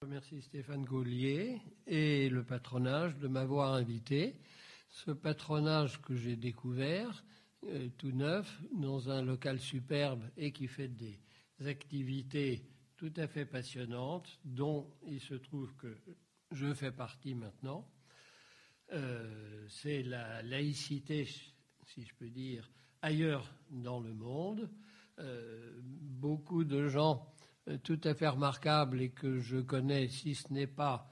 Je remercie Stéphane Gaulier et le patronage de m'avoir invité. Ce patronage que j'ai découvert, euh, tout neuf, dans un local superbe et qui fait des activités tout à fait passionnantes, dont il se trouve que je fais partie maintenant. Euh, c'est la laïcité, si je peux dire, ailleurs dans le monde. Euh, beaucoup de gens tout à fait remarquables et que je connais, si ce n'est pas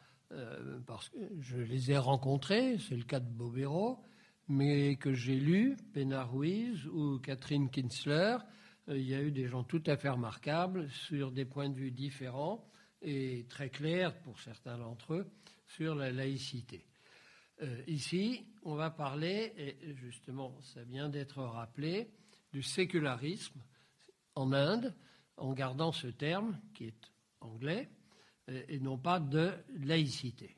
parce que je les ai rencontrés, c'est le cas de Bobéro, mais que j'ai lu, Pena Ruiz ou Catherine Kinsler, il y a eu des gens tout à fait remarquables sur des points de vue différents et très clairs pour certains d'entre eux sur la laïcité. Euh, ici, on va parler, et justement, ça vient d'être rappelé, du sécularisme en Inde, en gardant ce terme qui est anglais, euh, et non pas de laïcité.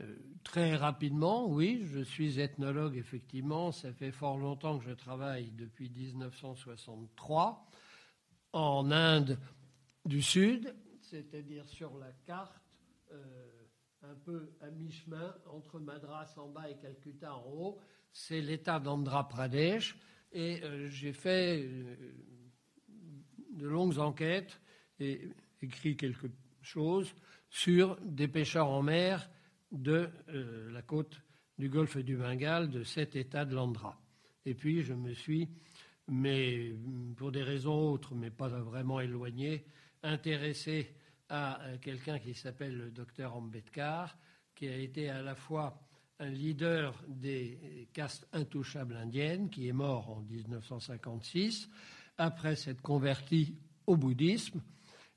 Euh, très rapidement, oui, je suis ethnologue, effectivement, ça fait fort longtemps que je travaille depuis 1963 en Inde du Sud, c'est-à-dire sur la carte un peu à mi-chemin entre Madras en bas et Calcutta en haut. C'est l'État d'Andhra Pradesh. Et euh, j'ai fait euh, de longues enquêtes et écrit quelque chose sur des pêcheurs en mer de euh, la côte du golfe du Bengale, de cet État de l'Andhra. Et puis je me suis, mais pour des raisons autres, mais pas vraiment éloignées, intéressé à quelqu'un qui s'appelle le docteur Ambedkar, qui a été à la fois un leader des castes intouchables indiennes, qui est mort en 1956, après s'être converti au bouddhisme,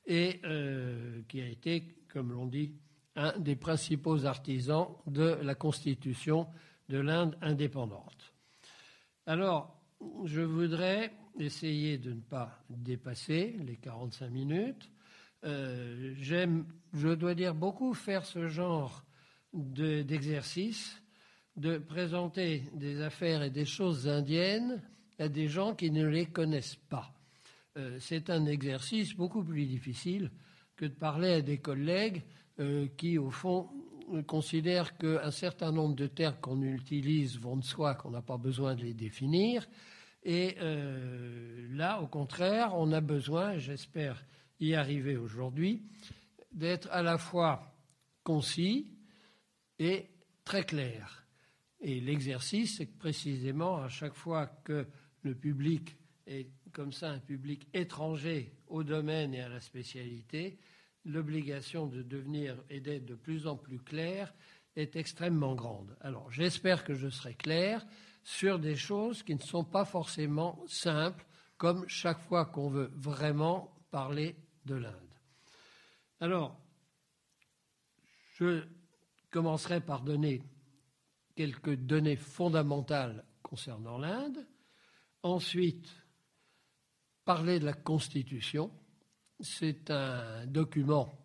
et euh, qui a été, comme l'on dit, un des principaux artisans de la constitution de l'Inde indépendante. Alors, je voudrais essayer de ne pas dépasser les 45 minutes euh, j'aime, je dois dire, beaucoup faire ce genre d'exercice, de, présenter des affaires et des choses indiennes à des gens qui ne les connaissent pas. Euh, c'est un exercice beaucoup plus difficile que de parler à des collègues euh, qui, au fond, considèrent qu'un certain nombre de termes qu'on utilise vont de soi, qu'on n'a pas besoin de les définir. Et là, au contraire, on a besoin, j'espère y arriver aujourd'hui, d'être à la fois concis et très clair. Et l'exercice, c'est que précisément à chaque fois que le public est comme ça un public étranger au domaine et à la spécialité, l'obligation de devenir et d'être de plus en plus clair est extrêmement grande. Alors j'espère que je serai clair sur des choses qui ne sont pas forcément simples, comme chaque fois qu'on veut vraiment parler de l'Inde. Alors, je commencerai par donner quelques données fondamentales concernant l'Inde. Ensuite, parler de la Constitution. C'est un document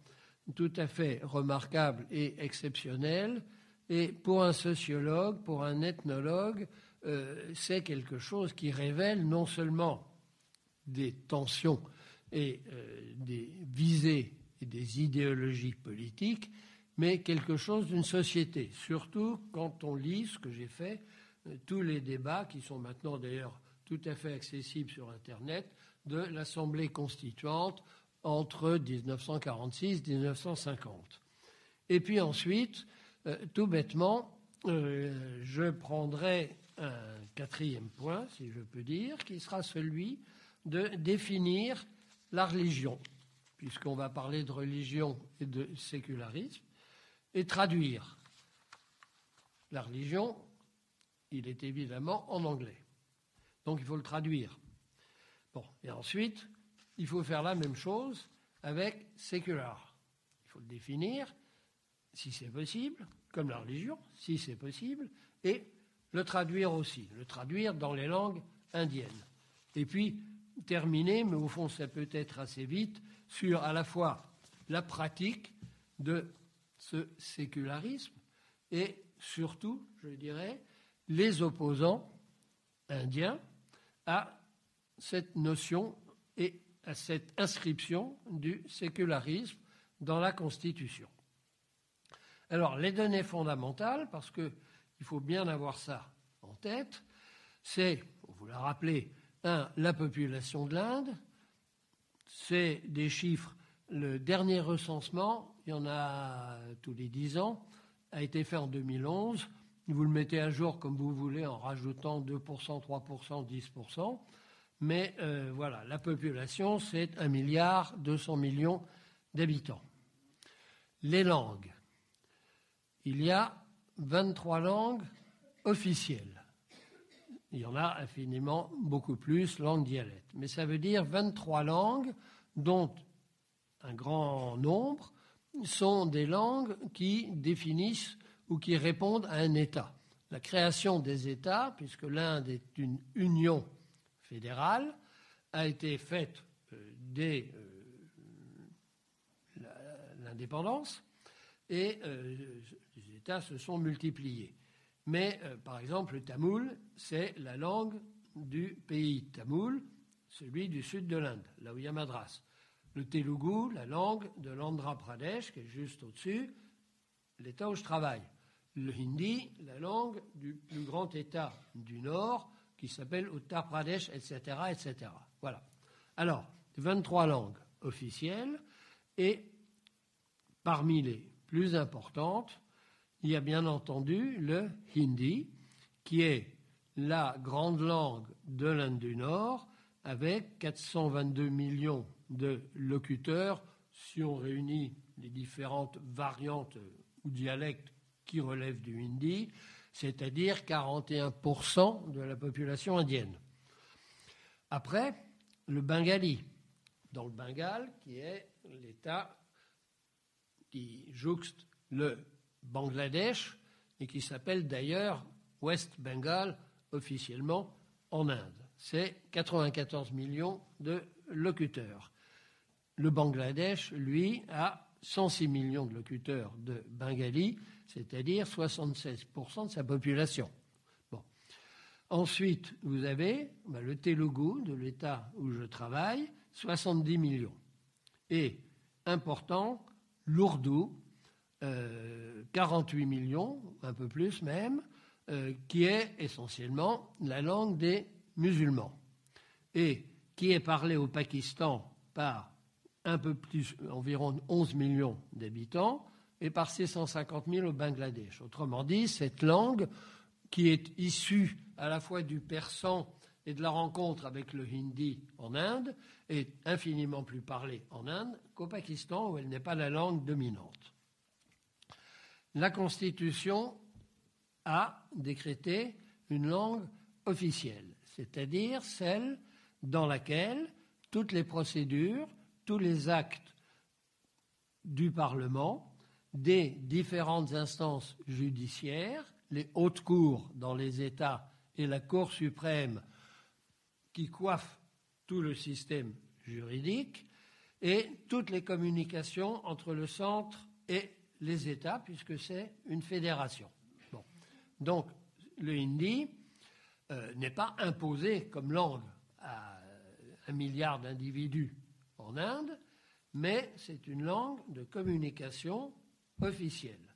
tout à fait remarquable et exceptionnel. Et pour un sociologue, pour un ethnologue, euh, c'est quelque chose qui révèle non seulement des tensions et euh, des visées et des idéologies politiques, mais quelque chose d'une société. Surtout quand on lit ce que j'ai fait, euh, tous les débats qui sont maintenant d'ailleurs tout à fait accessibles sur Internet de l'Assemblée constituante entre 1946 et 1950. Et puis ensuite, euh, tout bêtement, je prendrai un quatrième point, si je peux dire, qui sera celui de définir la religion, puisqu'on va parler de religion et de sécularisme, et traduire. La religion, il est évidemment en anglais. Donc il faut le traduire. Bon, et ensuite, il faut faire la même chose avec sécular. Il faut le définir, si c'est possible, comme la religion, si c'est possible, et le traduire aussi, le traduire dans les langues indiennes. Et puis, terminer, mais au fond ça peut être assez vite, sur à la fois la pratique de ce sécularisme et surtout, je dirais, les opposants indiens à cette notion et à cette inscription du sécularisme dans la Constitution. Alors, les données fondamentales, parce qu'il faut bien avoir ça en tête, c'est, vous la rappelez, un, la population de l'Inde, c'est des chiffres, le dernier recensement, il y en a tous les dix ans, a été fait en 2011. Vous le mettez à jour comme vous voulez en rajoutant 2%, 3%, 10%. Mais euh, voilà, la population, c'est 1 milliard 200 millions d'habitants. Les langues. Il y a 23 langues officielles. Il y en a infiniment beaucoup plus, langues dialectes. Mais ça veut dire 23 langues dont un grand nombre sont des langues qui définissent ou qui répondent à un État. La création des États, puisque l'Inde est une union fédérale, a été faite euh, dès euh, l'indépendance et euh, les États se sont multipliés. Mais, par exemple, le tamoul, c'est la langue du pays tamoul, celui du sud de l'Inde, là où il y a Madras le Telugu, la langue de l'Andhra Pradesh, qui est juste au-dessus, l'État où je travaille. Le hindi, la langue du plus grand État du Nord, qui s'appelle Uttar Pradesh, etc., etc. Voilà. Alors, 23 langues officielles, et parmi les plus importantes, il y a bien entendu le hindi, qui est la grande langue de l'Inde du Nord, avec 422 millions de locuteurs si on réunit les différentes variantes ou dialectes qui relèvent du hindi, c'est-à-dire 41% de la population indienne. Après, le bengali, dans le Bengale, qui est l'État qui jouxte le Bangladesh et qui s'appelle d'ailleurs West Bengal officiellement en Inde. C'est 94 millions de locuteurs. Le Bangladesh, lui, a 106 millions de locuteurs de bengali, c'est-à-dire 76% de sa population. Ensuite, vous avez ben, le Telugu de l'État où je travaille, 70 millions. Et, important, l'Ourdou, 48 euh, millions, un peu plus même, euh, qui est essentiellement la langue des musulmans et qui est parlée au Pakistan par un peu plus, environ 11 millions d'habitants, et par 650 000 au Bangladesh. Autrement dit, cette langue, qui est issue à la fois du persan et de la rencontre avec le hindi en Inde, est infiniment plus parlée en Inde qu'au Pakistan, où elle n'est pas la langue dominante. La Constitution a décrété une langue officielle, c'est-à-dire celle dans laquelle toutes les procédures tous les actes du Parlement, des différentes instances judiciaires, les hautes cours dans les États et la Cour suprême qui coiffent tout le système juridique, et toutes les communications entre le centre et les États, puisque c'est une fédération. Donc, le hindi euh, n'est pas imposé comme langue à un milliard d'individus en Inde, mais c'est une langue de communication officielle.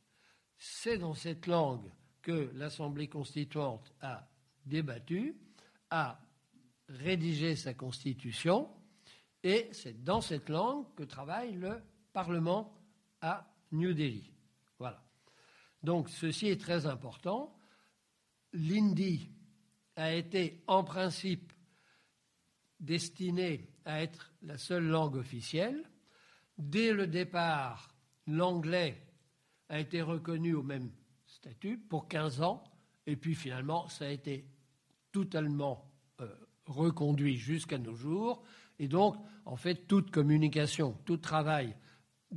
C'est dans cette langue que l'Assemblée constituante a débattu, a rédigé sa constitution, et c'est dans cette langue que travaille le Parlement à New Delhi. Voilà. Donc ceci est très important. L'hindi a été en principe destiné à être la seule langue officielle. Dès le départ, l'anglais a été reconnu au même statut pour 15 ans, et puis finalement, ça a été totalement euh, reconduit jusqu'à nos jours. Et donc, en fait, toute communication, tout travail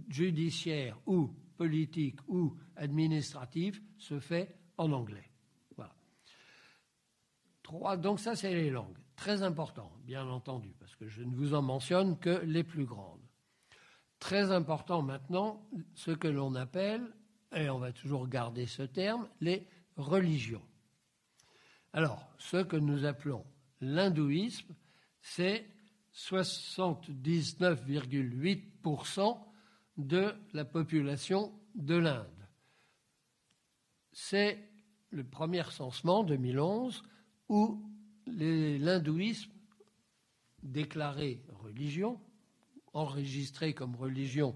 judiciaire ou politique ou administratif se fait en anglais. Voilà. Trois, donc ça, c'est les langues. Très important, bien entendu, parce que je ne vous en mentionne que les plus grandes. Très important maintenant, ce que l'on appelle, et on va toujours garder ce terme, les religions. Alors, ce que nous appelons l'hindouisme, c'est 79,8% de la population de l'Inde. C'est le premier censement 2011 où l'hindouisme déclaré religion, enregistré comme religion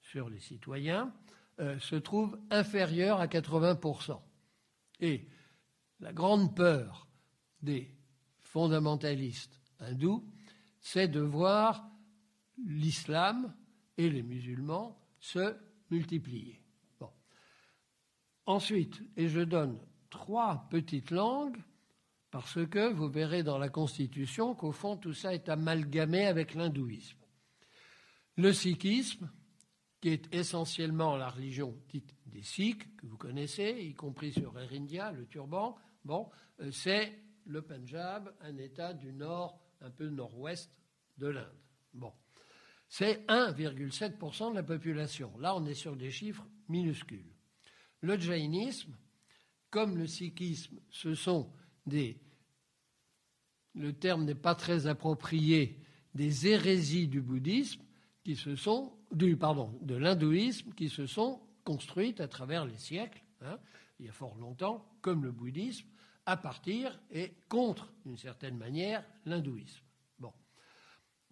sur les citoyens, euh, se trouve inférieur à 80%. Et la grande peur des fondamentalistes hindous, c'est de voir l'islam et les musulmans se multiplier. Ensuite, et je donne trois petites langues, parce que vous verrez dans la Constitution qu'au fond tout ça est amalgamé avec l'hindouisme. Le sikhisme, qui est essentiellement la religion dite des Sikhs, que vous connaissez, y compris sur Air India, le turban, bon, euh, c'est le Punjab, un État du nord, un peu nord-ouest de l'Inde. Bon. C'est 1,7% de la population. Là, on est sur des chiffres minuscules. Le jainisme, comme le sikhisme, ce sont des, le terme n'est pas très approprié, des hérésies du bouddhisme de l'hindouisme qui se sont construites à travers les siècles, hein, il y a fort longtemps, comme le bouddhisme, à partir et contre, d'une certaine manière, l'hindouisme. Bon.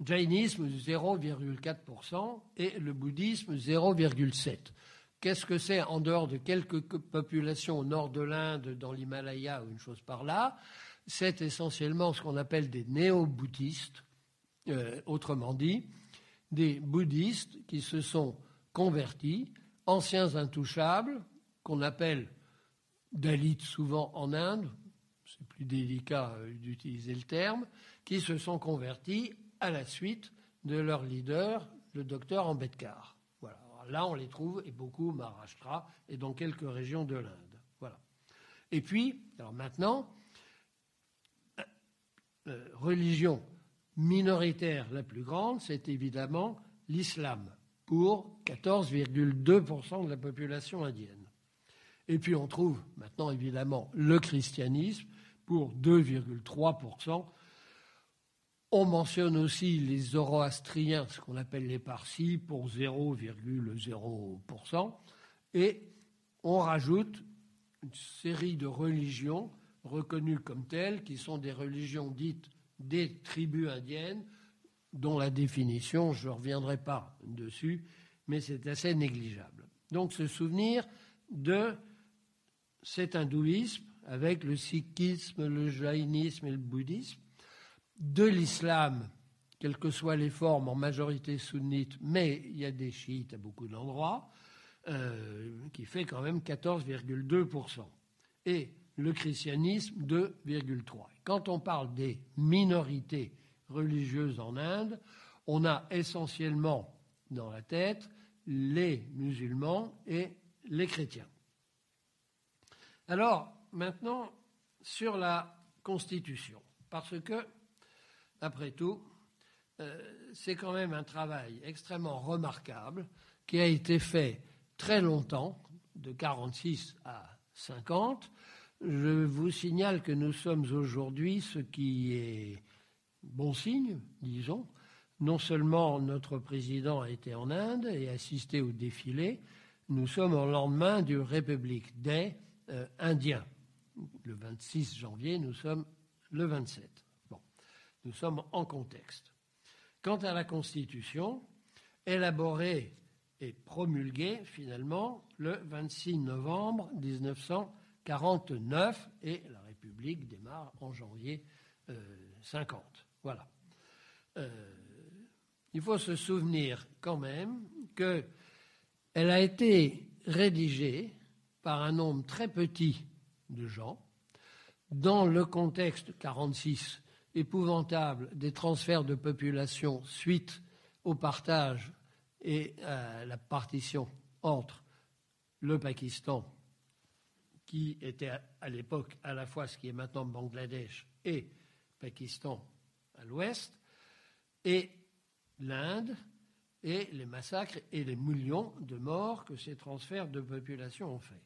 Jainisme 0,4% et le bouddhisme 0,7%. Qu'est-ce que c'est en dehors de quelques populations au nord de l'Inde, dans l'Himalaya ou une chose par là? C'est essentiellement ce qu'on appelle des néo-bouddhistes, euh, autrement dit, des bouddhistes qui se sont convertis, anciens intouchables, qu'on appelle Dalits souvent en Inde, c'est plus délicat euh, d'utiliser le terme, qui se sont convertis à la suite de leur leader, le docteur Ambedkar. Voilà. là, on les trouve, et beaucoup Maharashtra et dans quelques régions de l'Inde. Voilà. Et puis, alors maintenant, euh, euh, religion minoritaire la plus grande, c'est évidemment l'islam, pour 14,2% de la population indienne. Et puis on trouve maintenant évidemment le christianisme, pour 2,3%. On mentionne aussi les zoroastriens, ce qu'on appelle les parsis, pour 0,0%. Et on rajoute une série de religions reconnues comme telles, qui sont des religions dites des tribus indiennes, dont la définition, je ne reviendrai pas dessus, mais c'est assez négligeable. Donc se souvenir de cet hindouisme avec le sikhisme, le jaïnisme et le bouddhisme, de l'islam, quelles que soient les formes, en majorité sunnite, mais il y a des chiites à beaucoup d'endroits, euh, qui fait quand même 14,2%. Et le christianisme, 2,3%. Quand on parle des minorités religieuses en Inde, on a essentiellement dans la tête les musulmans et les chrétiens. Alors, maintenant sur la Constitution, parce que, après tout, euh, c'est quand même un travail extrêmement remarquable qui a été fait très longtemps, de 46 à 50. Je vous signale que nous sommes aujourd'hui, ce qui est bon signe, disons. Non seulement notre président a été en Inde et assisté au défilé, nous sommes au lendemain du République Day euh, indien le 26 janvier, nous sommes le 27. Bon, nous sommes en contexte. Quant à la Constitution, élaborée et promulguée finalement le 26 novembre 1949 et la République démarre en janvier 50. Euh, voilà. Euh, il faut se souvenir quand même qu'elle a été rédigée par un nombre très petit de gens, dans le contexte 46 épouvantable des transferts de population suite au partage et à la partition entre le Pakistan, qui était à l'époque à la fois ce qui est maintenant Bangladesh et Pakistan à l'ouest, et l'Inde, et les massacres et les millions de morts que ces transferts de population ont fait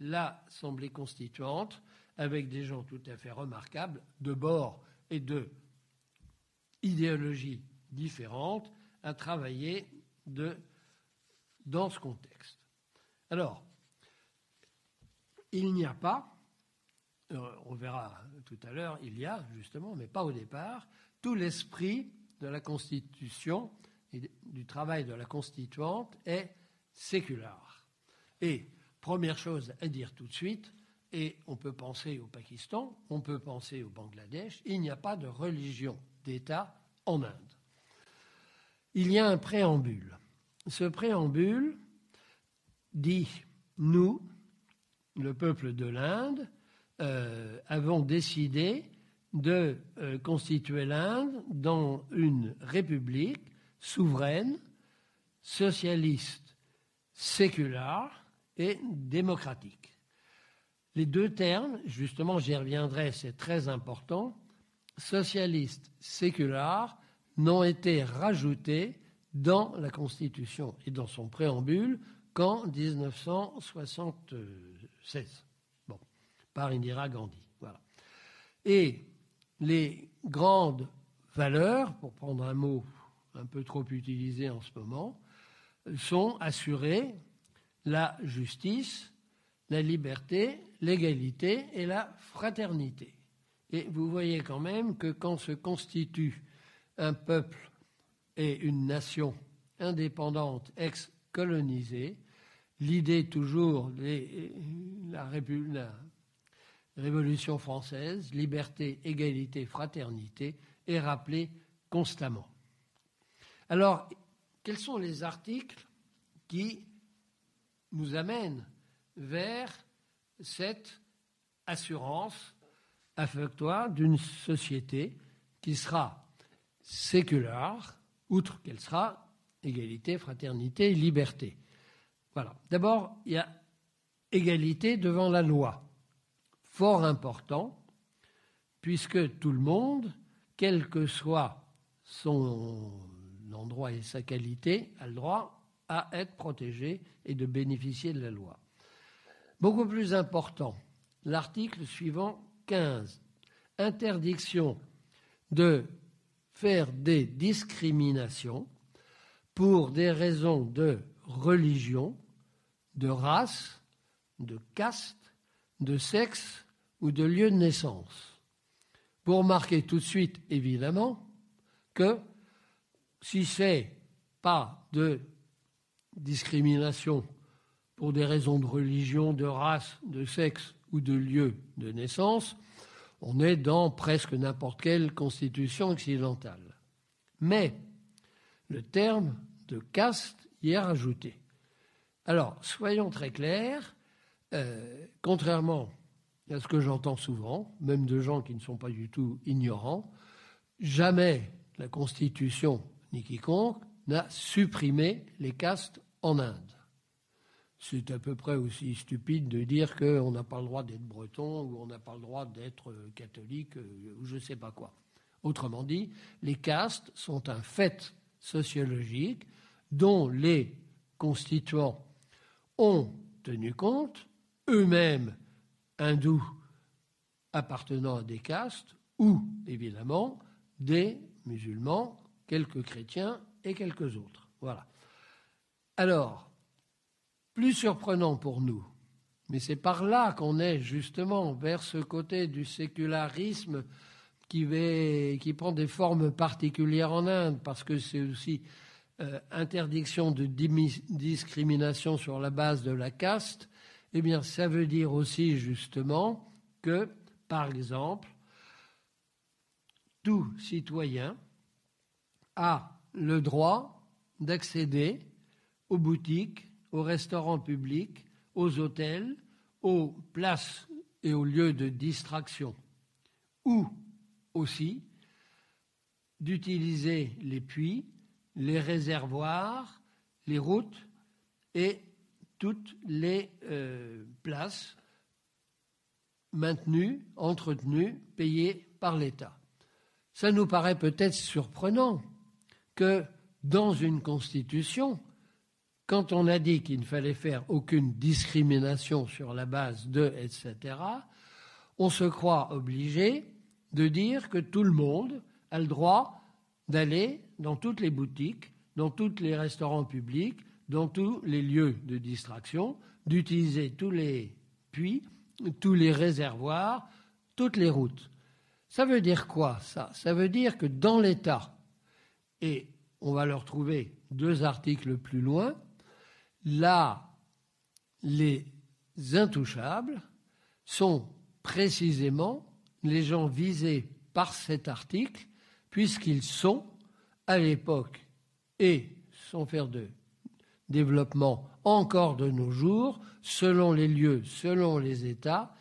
l'Assemblée constituante, avec des gens tout à fait remarquables, de bord et de idéologies différentes, a travaillé de dans ce contexte. Alors, il n'y a pas, euh, on verra tout à l'heure, il y a justement, mais pas au départ, tout l'esprit de la Constitution et du travail de la constituante est séculaire. Et première chose à dire tout de suite, et on peut penser au Pakistan, on peut penser au Bangladesh, il n'y a pas de religion d'État en Inde. Il y a un préambule. Ce préambule dit Nous, le peuple de l'Inde, euh, avons décidé de euh, constituer l'Inde dans une république souveraine, socialiste, séculaire et démocratique. Les deux termes, justement, j'y reviendrai, c'est très important, socialiste, séculaire, n'ont été rajoutés dans la Constitution et dans son préambule qu'en 1976, bon, par Indira Gandhi. Voilà. Et les grandes valeurs, pour prendre un mot un peu trop utilisé en ce moment, sont assurées la justice, la liberté, l'égalité et la fraternité. Et vous voyez quand même que quand se constitue un peuple et une nation indépendante ex-colonisée, l'idée toujours de la, Révolution française, liberté, égalité, fraternité, est rappelée constamment. Alors, quels sont les articles qui nous amènent vers cette assurance affectoire d'une société qui sera séculaire, outre qu'elle sera égalité, fraternité, liberté? Voilà. D'abord, il y a égalité devant la loi. Fort important, puisque tout le monde, quel que soit son endroit et sa qualité, a le droit à être protégé et de bénéficier de la loi. Beaucoup plus important, l'article suivant 15. Interdiction de faire des discriminations pour des raisons de religion, de race, de caste, de sexe ou de lieu de naissance. Pour marquer tout de suite, évidemment, que si c'est pas de discrimination pour des raisons de religion, de race, de sexe ou de lieu de naissance, on est dans presque n'importe quelle constitution occidentale. Mais le terme de caste y est rajouté. Alors, soyons très clairs, euh, contrairement à ce que j'entends souvent, même de gens qui ne sont pas du tout ignorants, jamais la Constitution, ni quiconque, n'a supprimé les castes en Inde c'est à peu près aussi stupide de dire qu'on n'a pas le droit d'être breton ou on n'a pas le droit d'être euh, catholique euh, ou je ne sais pas quoi. Autrement dit, les castes sont un fait sociologique dont les constituants ont tenu compte, eux-mêmes hindous appartenant à des castes, ou évidemment des musulmans, quelques chrétiens et quelques autres. Voilà. Alors, plus surprenant pour nous. Mais c'est par là qu'on est justement vers ce côté du sécularisme qui, qui prend des formes particulières en Inde, parce que c'est aussi euh, interdiction de discrimination sur la base de la caste. Eh bien, ça veut dire aussi justement que, par exemple, tout citoyen a le droit d'accéder aux boutiques aux restaurants publics, aux hôtels, aux places et aux lieux de distraction, ou aussi d'utiliser les puits, les réservoirs, les routes et toutes les euh, places maintenues, entretenues, payées par l'État. Ça nous paraît peut-être surprenant que dans une constitution, quand on a dit qu'il ne fallait faire aucune discrimination sur la base de, etc., on se croit obligé de dire que tout le monde a le droit d'aller dans toutes les boutiques, dans tous les restaurants publics, dans tous les lieux de distraction, d'utiliser tous les puits, tous les réservoirs, toutes les routes. Ça veut dire quoi ça? Ça veut dire que dans l'État, et on va le retrouver deux articles plus loin, là, les intouchables sont précisément les gens visés par cet article, puisqu'ils sont, à l'époque, et sans faire de développement encore de nos jours, selon les lieux, selon les États,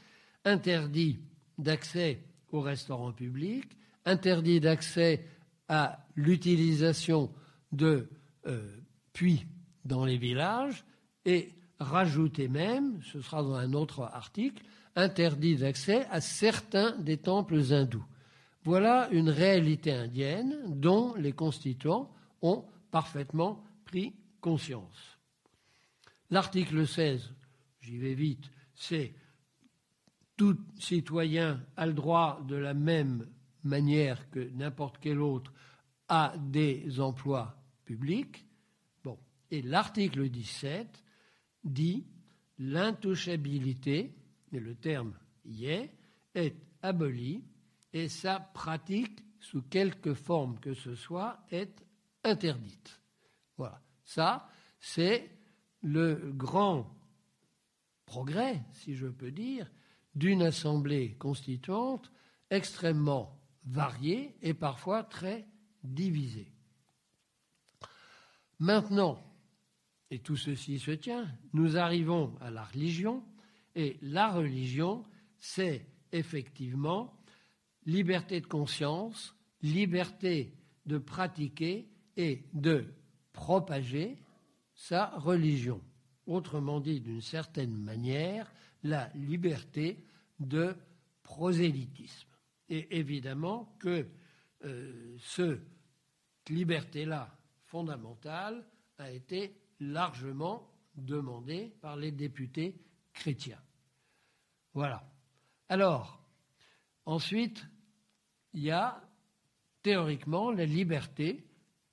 interdits d'accès aux restaurants publics, interdits d'accès à l'utilisation de euh, puits dans les villages, et rajouter même, ce sera dans un autre article, interdit d'accès à certains des temples hindous. Voilà une réalité indienne dont les constituants ont parfaitement pris conscience. L'article 16, j'y vais vite, c'est tout citoyen a le droit de la même manière que n'importe quel autre à des emplois publics. Bon. Et l'article 17 dit l'intouchabilité et le terme y est, est aboli et sa pratique, sous quelque forme que ce soit, est interdite. Voilà. Ça, c'est le grand progrès, si je peux dire, d'une assemblée constituante extrêmement variée et parfois très divisée. Maintenant, et tout ceci se tient, nous arrivons à la religion et la religion, c'est effectivement liberté de conscience, liberté de pratiquer et de propager sa religion. Autrement dit, d'une certaine manière, la liberté de prosélytisme. Et évidemment que euh, cette liberté-là fondamentale a été largement demandée par les députés chrétien. Voilà. Alors, ensuite, il y a théoriquement la liberté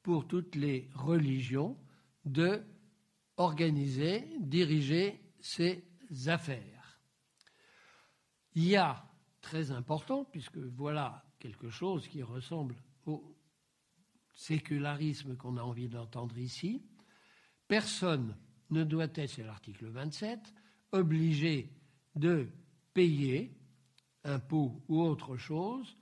pour toutes les religions de organiser, diriger ses affaires. Il y a, très important, puisque voilà quelque chose qui ressemble au sécularisme qu'on a envie d'entendre ici, personne ne doit être, c'est l'article 27, obligés de payer impôts ou autre chose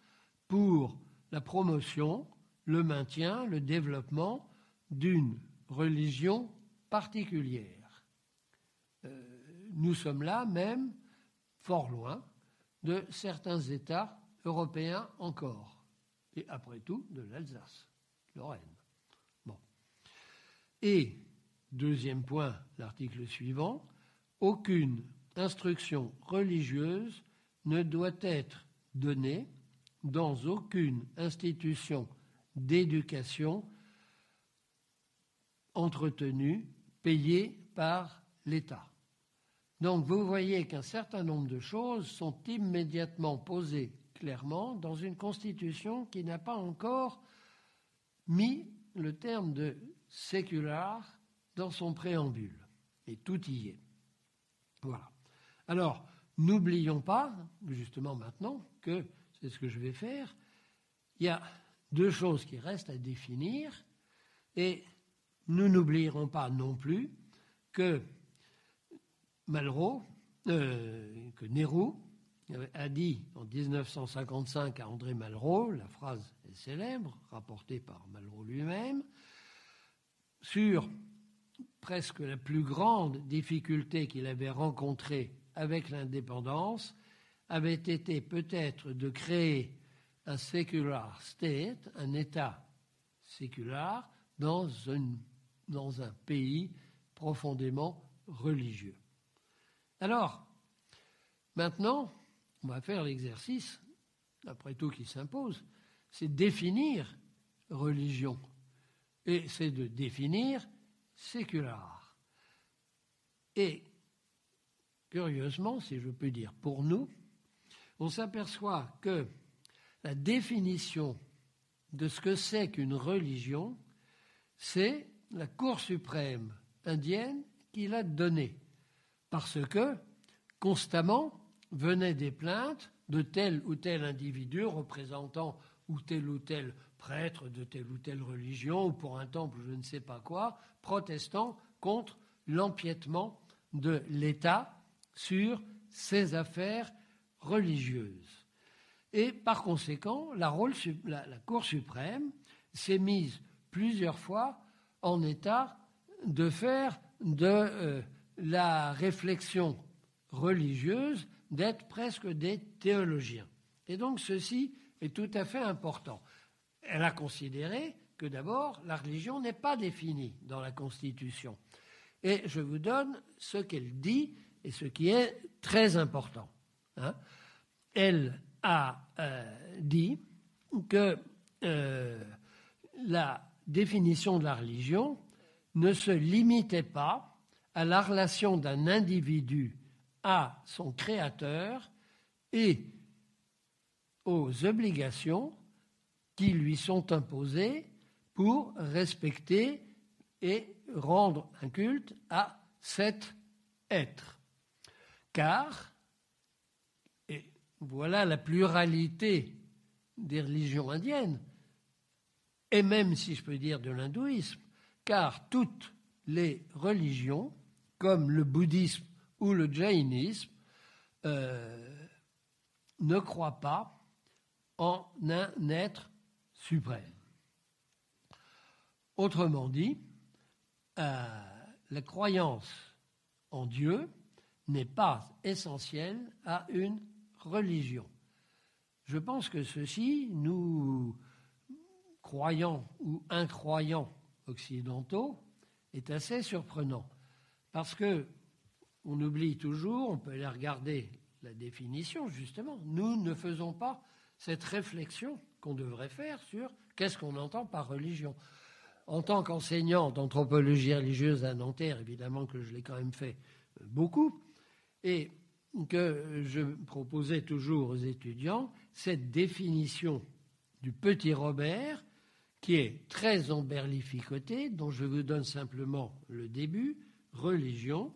pour la promotion, le maintien, le développement d'une religion particulière. Euh, nous sommes là même fort loin de certains États européens encore, et après tout de l'Alsace, Lorraine. Bon. Et deuxième point, l'article suivant, aucune instruction religieuse ne doit être donnée dans aucune institution d'éducation entretenue, payée par l'État. Donc vous voyez qu'un certain nombre de choses sont immédiatement posées clairement dans une constitution qui n'a pas encore mis le terme de sécular dans son préambule. Et tout y est. Voilà. Alors, n'oublions pas, justement maintenant, que c'est ce que je vais faire, il y a deux choses qui restent à définir, et nous n'oublierons pas non plus que Malraux, euh, que Nehru a dit en 1955 à André Malraux, la phrase est célèbre, rapportée par Malraux lui-même, sur presque la plus grande difficulté qu'il avait rencontrée avec l'indépendance avait été peut-être de créer un secular state, un État sécular, dans, dans un pays profondément religieux. Alors, maintenant, on va faire l'exercice, après tout qui s'impose, c'est définir religion. Et c'est de définir sécular. Et, curieusement, si je peux dire pour nous, on s'aperçoit que la définition de ce que c'est qu'une religion, c'est la Cour suprême indienne qu'il a donnée. Parce que, constamment, venaient des plaintes de tel ou tel individu représentant ou tel ou tel prêtre de telle ou telle religion, ou pour un temple, je ne sais pas quoi, protestant contre l'empiètement de l'État sur ses affaires religieuses. Et par conséquent, la, Cour suprême s'est mise plusieurs fois en état de faire de euh, la réflexion religieuse d'être presque des théologiens. Et donc ceci est tout à fait important. Elle a considéré que d'abord, la religion n'est pas définie dans la Constitution. Et je vous donne ce qu'elle dit et ce qui est très important. Hein. Elle a euh, dit que euh, la définition de la religion ne se limitait pas à la relation d'un individu à son créateur et aux obligations qui lui sont imposées pour respecter et rendre un culte à cet être. Car, voilà la pluralité des religions indiennes, et même si je peux dire de l'hindouisme, car toutes les religions, comme le bouddhisme ou le jainisme, euh, ne croient pas en un être suprême. Autrement dit, euh, la croyance en Dieu n'est pas essentielle à une religion. Je pense que ceci, nous, croyants ou incroyants occidentaux, est assez surprenant. Parce que on oublie toujours, on peut aller regarder la définition, justement. Nous ne faisons pas cette réflexion qu'on devrait faire sur qu'est-ce qu'on entend par religion. En tant qu'enseignant d'anthropologie religieuse à Nanterre, évidemment que je l'ai quand même fait beaucoup, et que je proposais toujours aux étudiants cette définition du petit Robert, qui est très emberlificotée, dont je vous donne simplement le début, religion,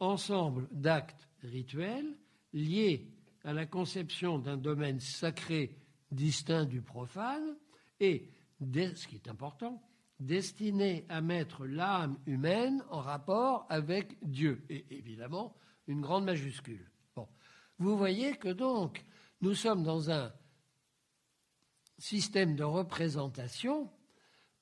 ensemble d'actes rituels liés à la conception d'un domaine sacré distinct du profane et, ce qui est important, destiné à mettre l'âme humaine en rapport avec Dieu. Et évidemment, une grande majuscule. Bon. Vous voyez que donc, nous sommes dans un système de représentation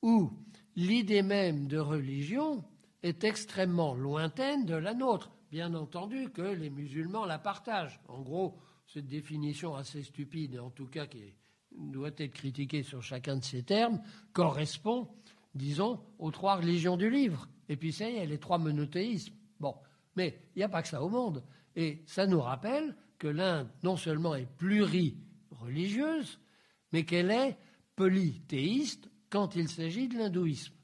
où l'idée même de religion est extrêmement lointaine de la nôtre. Bien entendu que les musulmans la partagent. En gros, cette définition assez stupide, en tout cas qui doit être critiquée sur chacun de ces termes, correspond, disons, aux trois religions du livre. Et puis ça y est, les trois monothéismes. Bon, mais il n'y a pas que ça au monde. Et ça nous rappelle que l'Inde, non seulement est plurireligieuse, mais qu'elle est polythéiste quand il s'agit de l'hindouisme.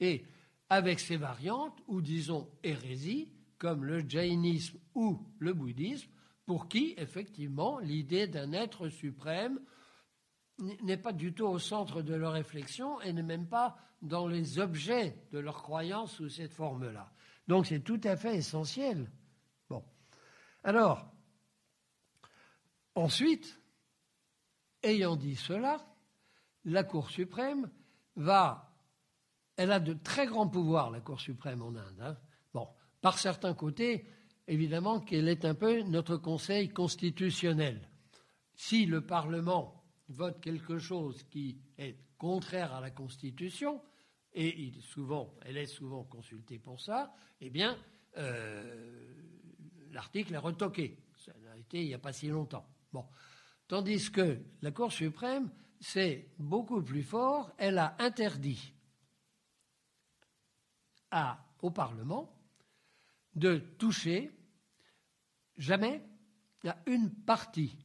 Et avec ses variantes, ou disons hérésies, comme le jainisme ou le bouddhisme, pour qui, effectivement, l'idée d'un être suprême n'est pas du tout au centre de leur réflexion et n'est même pas dans les objets de leur croyance sous cette forme-là. Donc c'est tout à fait essentiel. Bon. Alors, ensuite, ayant dit cela, la Cour suprême va elle a de très grands pouvoirs, la Cour suprême en Inde. Hein. Bon, par certains côtés, évidemment qu'elle est un peu notre Conseil constitutionnel. Si le Parlement vote quelque chose qui est contraire à la Constitution, et souvent, elle est souvent consultée pour ça, eh bien, euh, l'article est retoqué. Ça a été il n'y a pas si longtemps. Bon. Tandis que la Cour suprême, c'est beaucoup plus fort, elle a interdit au Parlement de toucher jamais à une partie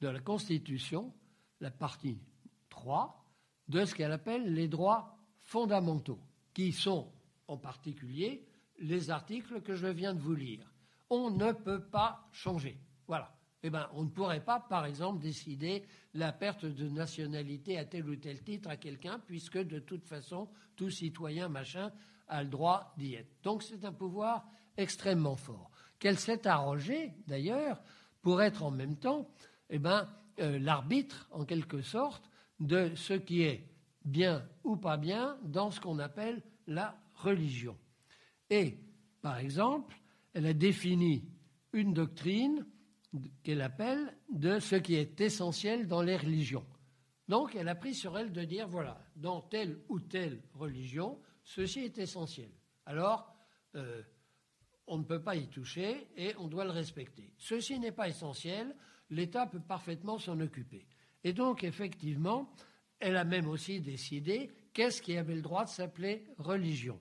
de la Constitution, la partie 3, de ce qu'elle appelle les droits fondamentaux, qui sont en particulier les articles que je viens de vous lire. On ne peut pas changer. Voilà. Eh bien, on ne pourrait pas, par exemple, décider la perte de nationalité à tel ou tel titre à quelqu'un, puisque de toute façon, tout citoyen, machin, a le droit d'y être. Donc c'est un pouvoir extrêmement fort, qu'elle s'est arrogée d'ailleurs pour être en même temps eh ben, euh, l'arbitre, en quelque sorte, de ce qui est bien ou pas bien dans ce qu'on appelle la religion. Et, par exemple, elle a défini une doctrine qu'elle appelle de ce qui est essentiel dans les religions. Donc, elle a pris sur elle de dire, voilà, dans telle ou telle religion, ceci est essentiel. Alors, euh, on ne peut pas y toucher et on doit le respecter. Ceci n'est pas essentiel, l'État peut parfaitement s'en occuper. Et donc, effectivement, elle a même aussi décidé qu'est-ce qui avait le droit de s'appeler religion.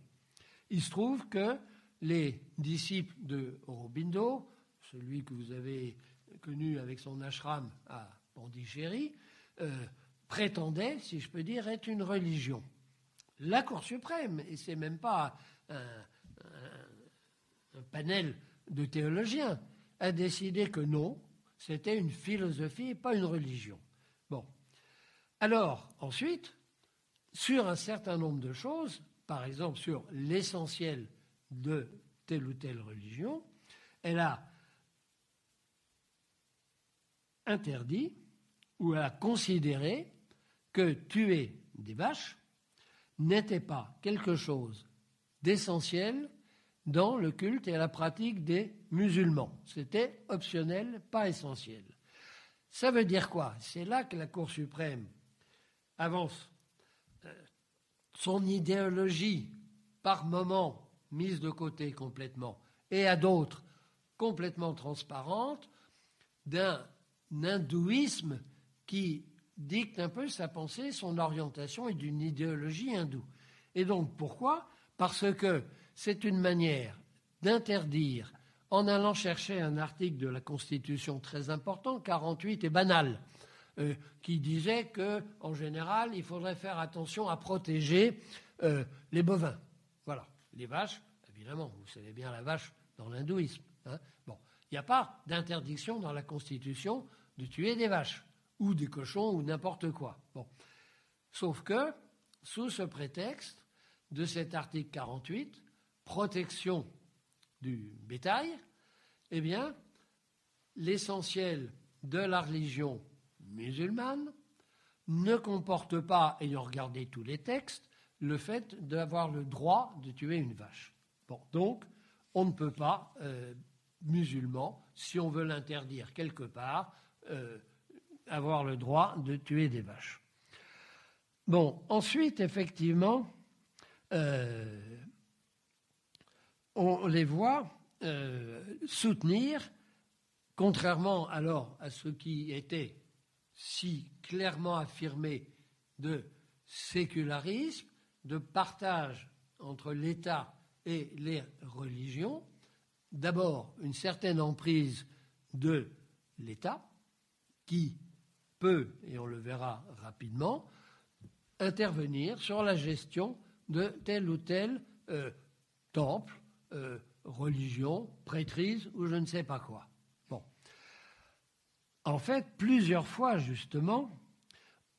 Il se trouve que les disciples de Aurobindo, celui que vous avez connu avec son ashram à Pondichéry, euh, prétendait, si je peux dire, être une religion. La Cour suprême, et c'est même pas un, un, panel de théologiens, a décidé que non, c'était une philosophie et pas une religion. Alors, ensuite, sur un certain nombre de choses, par exemple sur l'essentiel de telle ou telle religion, elle a interdit ou a considéré que tuer des vaches n'était pas quelque chose d'essentiel dans le culte et la pratique des musulmans. C'était optionnel, pas essentiel. Ça veut dire quoi? C'est là que la Cour suprême avance. Euh, son idéologie, par moments mise de côté complètement, et à d'autres complètement transparente, d'un hindouisme qui dicte un peu sa pensée, son orientation et d'une idéologie hindoue. Et donc pourquoi? Parce que c'est une manière d'interdire, en allant chercher un article de la Constitution très important, 48 et banal, euh, qui disait qu'en général, il faudrait faire attention à protéger euh, les bovins. Voilà, les vaches, évidemment, vous savez bien la vache dans l'hindouisme. Hein. bon, il n'y a pas d'interdiction dans la Constitution de tuer des vaches ou des cochons ou n'importe quoi. Bon. Sauf que, sous ce prétexte de cet article 48, protection du bétail, eh bien, l'essentiel de la religion musulmane ne comporte pas, ayant regardé tous les textes, le fait d'avoir le droit de tuer une vache. Bon, donc, on ne peut pas, euh, musulman, si on veut l'interdire quelque part, euh, avoir le droit de tuer des vaches. Bon, ensuite, effectivement, euh, on les voit soutenir, contrairement alors à ce qui était si clairement affirmé de sécularisme, de partage entre l'État et les religions, d'abord une certaine emprise de l'État qui peut, et on le verra rapidement, intervenir sur la gestion de tel ou tel euh, temple, euh, religion, prêtrise ou je ne sais pas quoi. En fait, plusieurs fois, justement,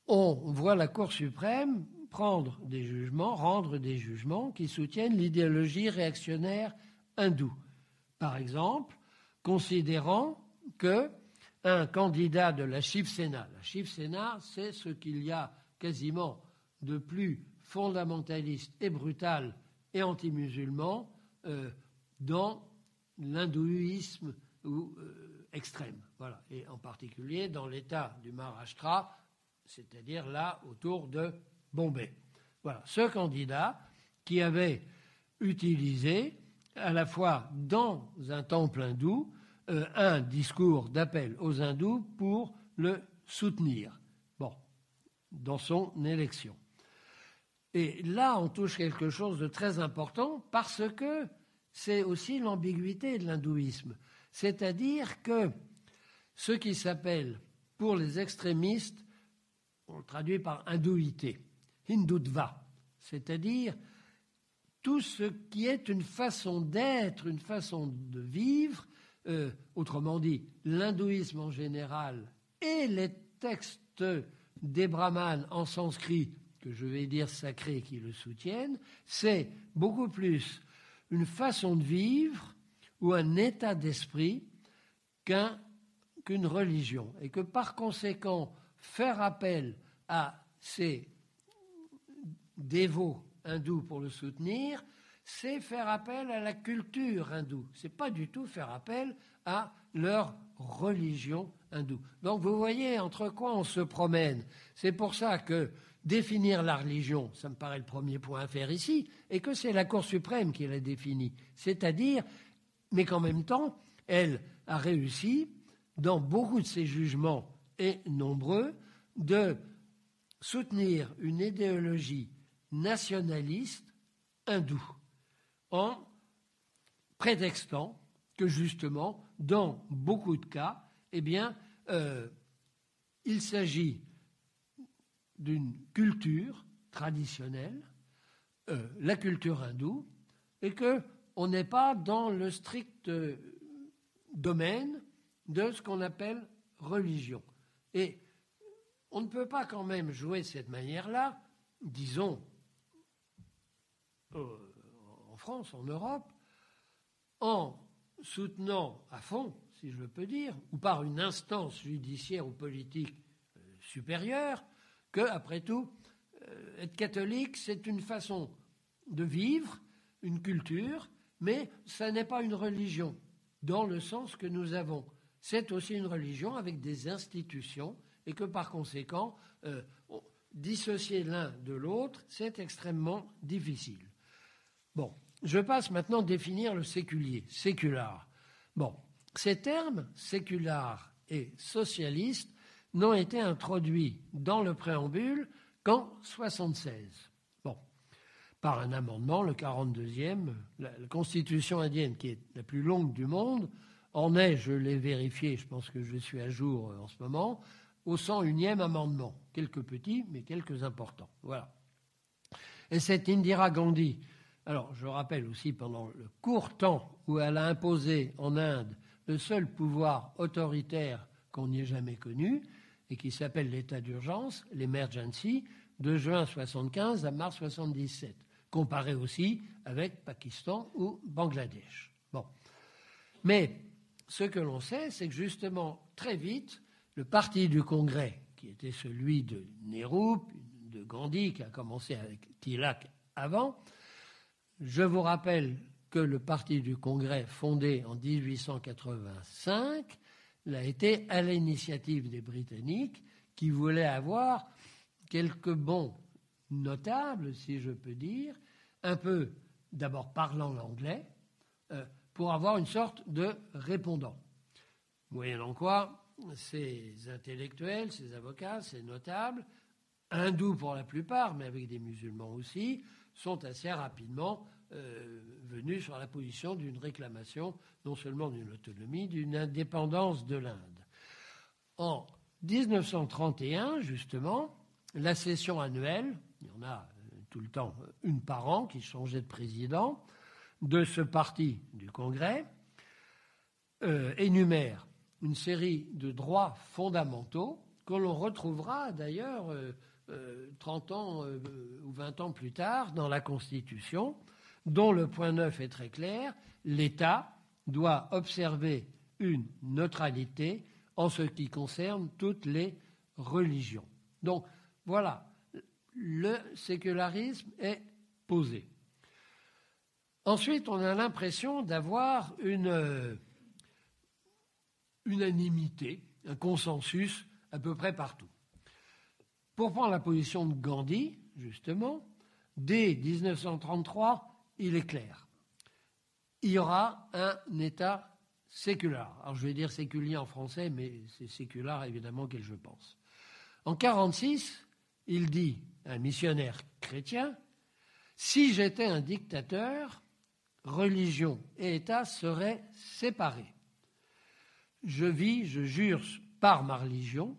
on voit la Cour suprême prendre des jugements, rendre des jugements qui soutiennent l'idéologie réactionnaire hindoue. Par exemple, considérant que un candidat de la Shiv Sena, la Shiv Sena, c'est ce qu'il y a quasiment de plus fondamentaliste et brutal et anti-musulman euh, dans l'hindouisme euh, extrême, voilà, et en particulier dans l'État du Maharashtra, c'est-à-dire là autour de Bombay. Voilà, ce candidat qui avait utilisé à la fois dans un temple hindou euh, un discours d'appel aux hindous pour le soutenir. Bon, dans son élection. Et là, on touche quelque chose de très important parce que c'est aussi l'ambiguïté de l'hindouisme. C'est-à-dire que ce qui s'appelle, pour les extrémistes, on le traduit par hindouité, hindutva, c'est-à-dire tout ce qui est une façon d'être, une façon de vivre, euh, autrement dit, l'hindouisme en général et les textes des brahmanes en sanskrit que je vais dire sacrées qui le soutiennent, c'est beaucoup plus une façon de vivre ou un état d'esprit qu'une religion. Et que par conséquent, faire appel à ces dévots hindous pour le soutenir, c'est faire appel à la culture hindoue. Ce n'est pas du tout faire appel à leur religion hindoue. Donc vous voyez entre quoi on se promène. C'est pour ça que définir la religion, ça me paraît le premier point à faire ici, et que c'est la Cour suprême qui l'a définie. C'est-à-dire, mais qu'en même temps, elle a réussi, dans beaucoup de ses jugements et nombreux, de soutenir une idéologie nationaliste hindoue en prétextant que justement, dans beaucoup de cas, eh bien, euh, il s'agit d'une culture traditionnelle, euh, la culture hindoue, et qu'on n'est pas dans le strict domaine de ce qu'on appelle religion. Et on ne peut pas quand même jouer de cette manière-là, disons, euh, en France, en Europe, en soutenant à fond, si je peux dire, ou par une instance judiciaire ou politique euh, supérieure, que, après tout, euh, être catholique, c'est une façon de vivre, une culture, mais ça n'est pas une religion, dans le sens que nous avons. C'est aussi une religion avec des institutions, et que par conséquent, euh, dissocier l'un de l'autre, c'est extrêmement difficile. Bon, je passe maintenant à définir le séculier, sécular. Bon, ces termes, sécular et socialiste, n'ont été introduits dans le préambule qu'en 76. Par un amendement, le 42e, la, constitution indienne, qui est la plus longue du monde, en est, je l'ai vérifié, je pense que je suis à jour euh, en ce moment, au 101e amendement. Quelques petits, mais quelques importants. Voilà. Et cette Indira Gandhi, alors, je rappelle aussi, pendant le court temps où elle a imposé en Inde le seul pouvoir autoritaire qu'on n'y ait jamais connu, et qui s'appelle l'état d'urgence, l'emergency, de juin 75 à mars 77, comparé aussi avec Pakistan ou Bangladesh. Bon. Mais ce que l'on sait, c'est que justement, très vite, le parti du Congrès, qui était celui de Nehru, de Gandhi, qui a commencé avec Tilak avant, je vous rappelle que le Parti du Congrès, fondé en 1885, a été à l'initiative des Britanniques qui voulaient avoir quelques bons notables, si je peux dire, un peu d'abord parlant l'anglais, euh, pour avoir une sorte de répondant. Moyennant quoi, ces intellectuels, ces avocats, ces notables, hindous pour la plupart, mais avec des musulmans aussi, sont assez rapidement euh, venus sur la position d'une réclamation non seulement d'une autonomie, d'une indépendance de l'Inde. En 1931, justement, la session annuelle, il y en a euh, tout le temps une par an qui changeait de président, de ce parti du Congrès, euh, énumère une série de droits fondamentaux que l'on retrouvera d'ailleurs 30 euh, ans euh, ou 20 ans plus tard dans la Constitution, dont le point 9 est très clair, l'État doit observer une neutralité en ce qui concerne toutes les religions. Donc voilà, le sécularisme est posé. Ensuite, on a l'impression d'avoir une euh, unanimité, un consensus à peu près partout. Pour prendre la position de Gandhi, justement, dès 1933, il est clair. Il y aura un État séculaire. Alors je vais dire séculier en français, mais c'est séculaire évidemment qu'elle je pense. En 1946, il dit, un missionnaire chrétien, si j'étais un dictateur, religion et État seraient séparés. Je vis, je jure par ma religion,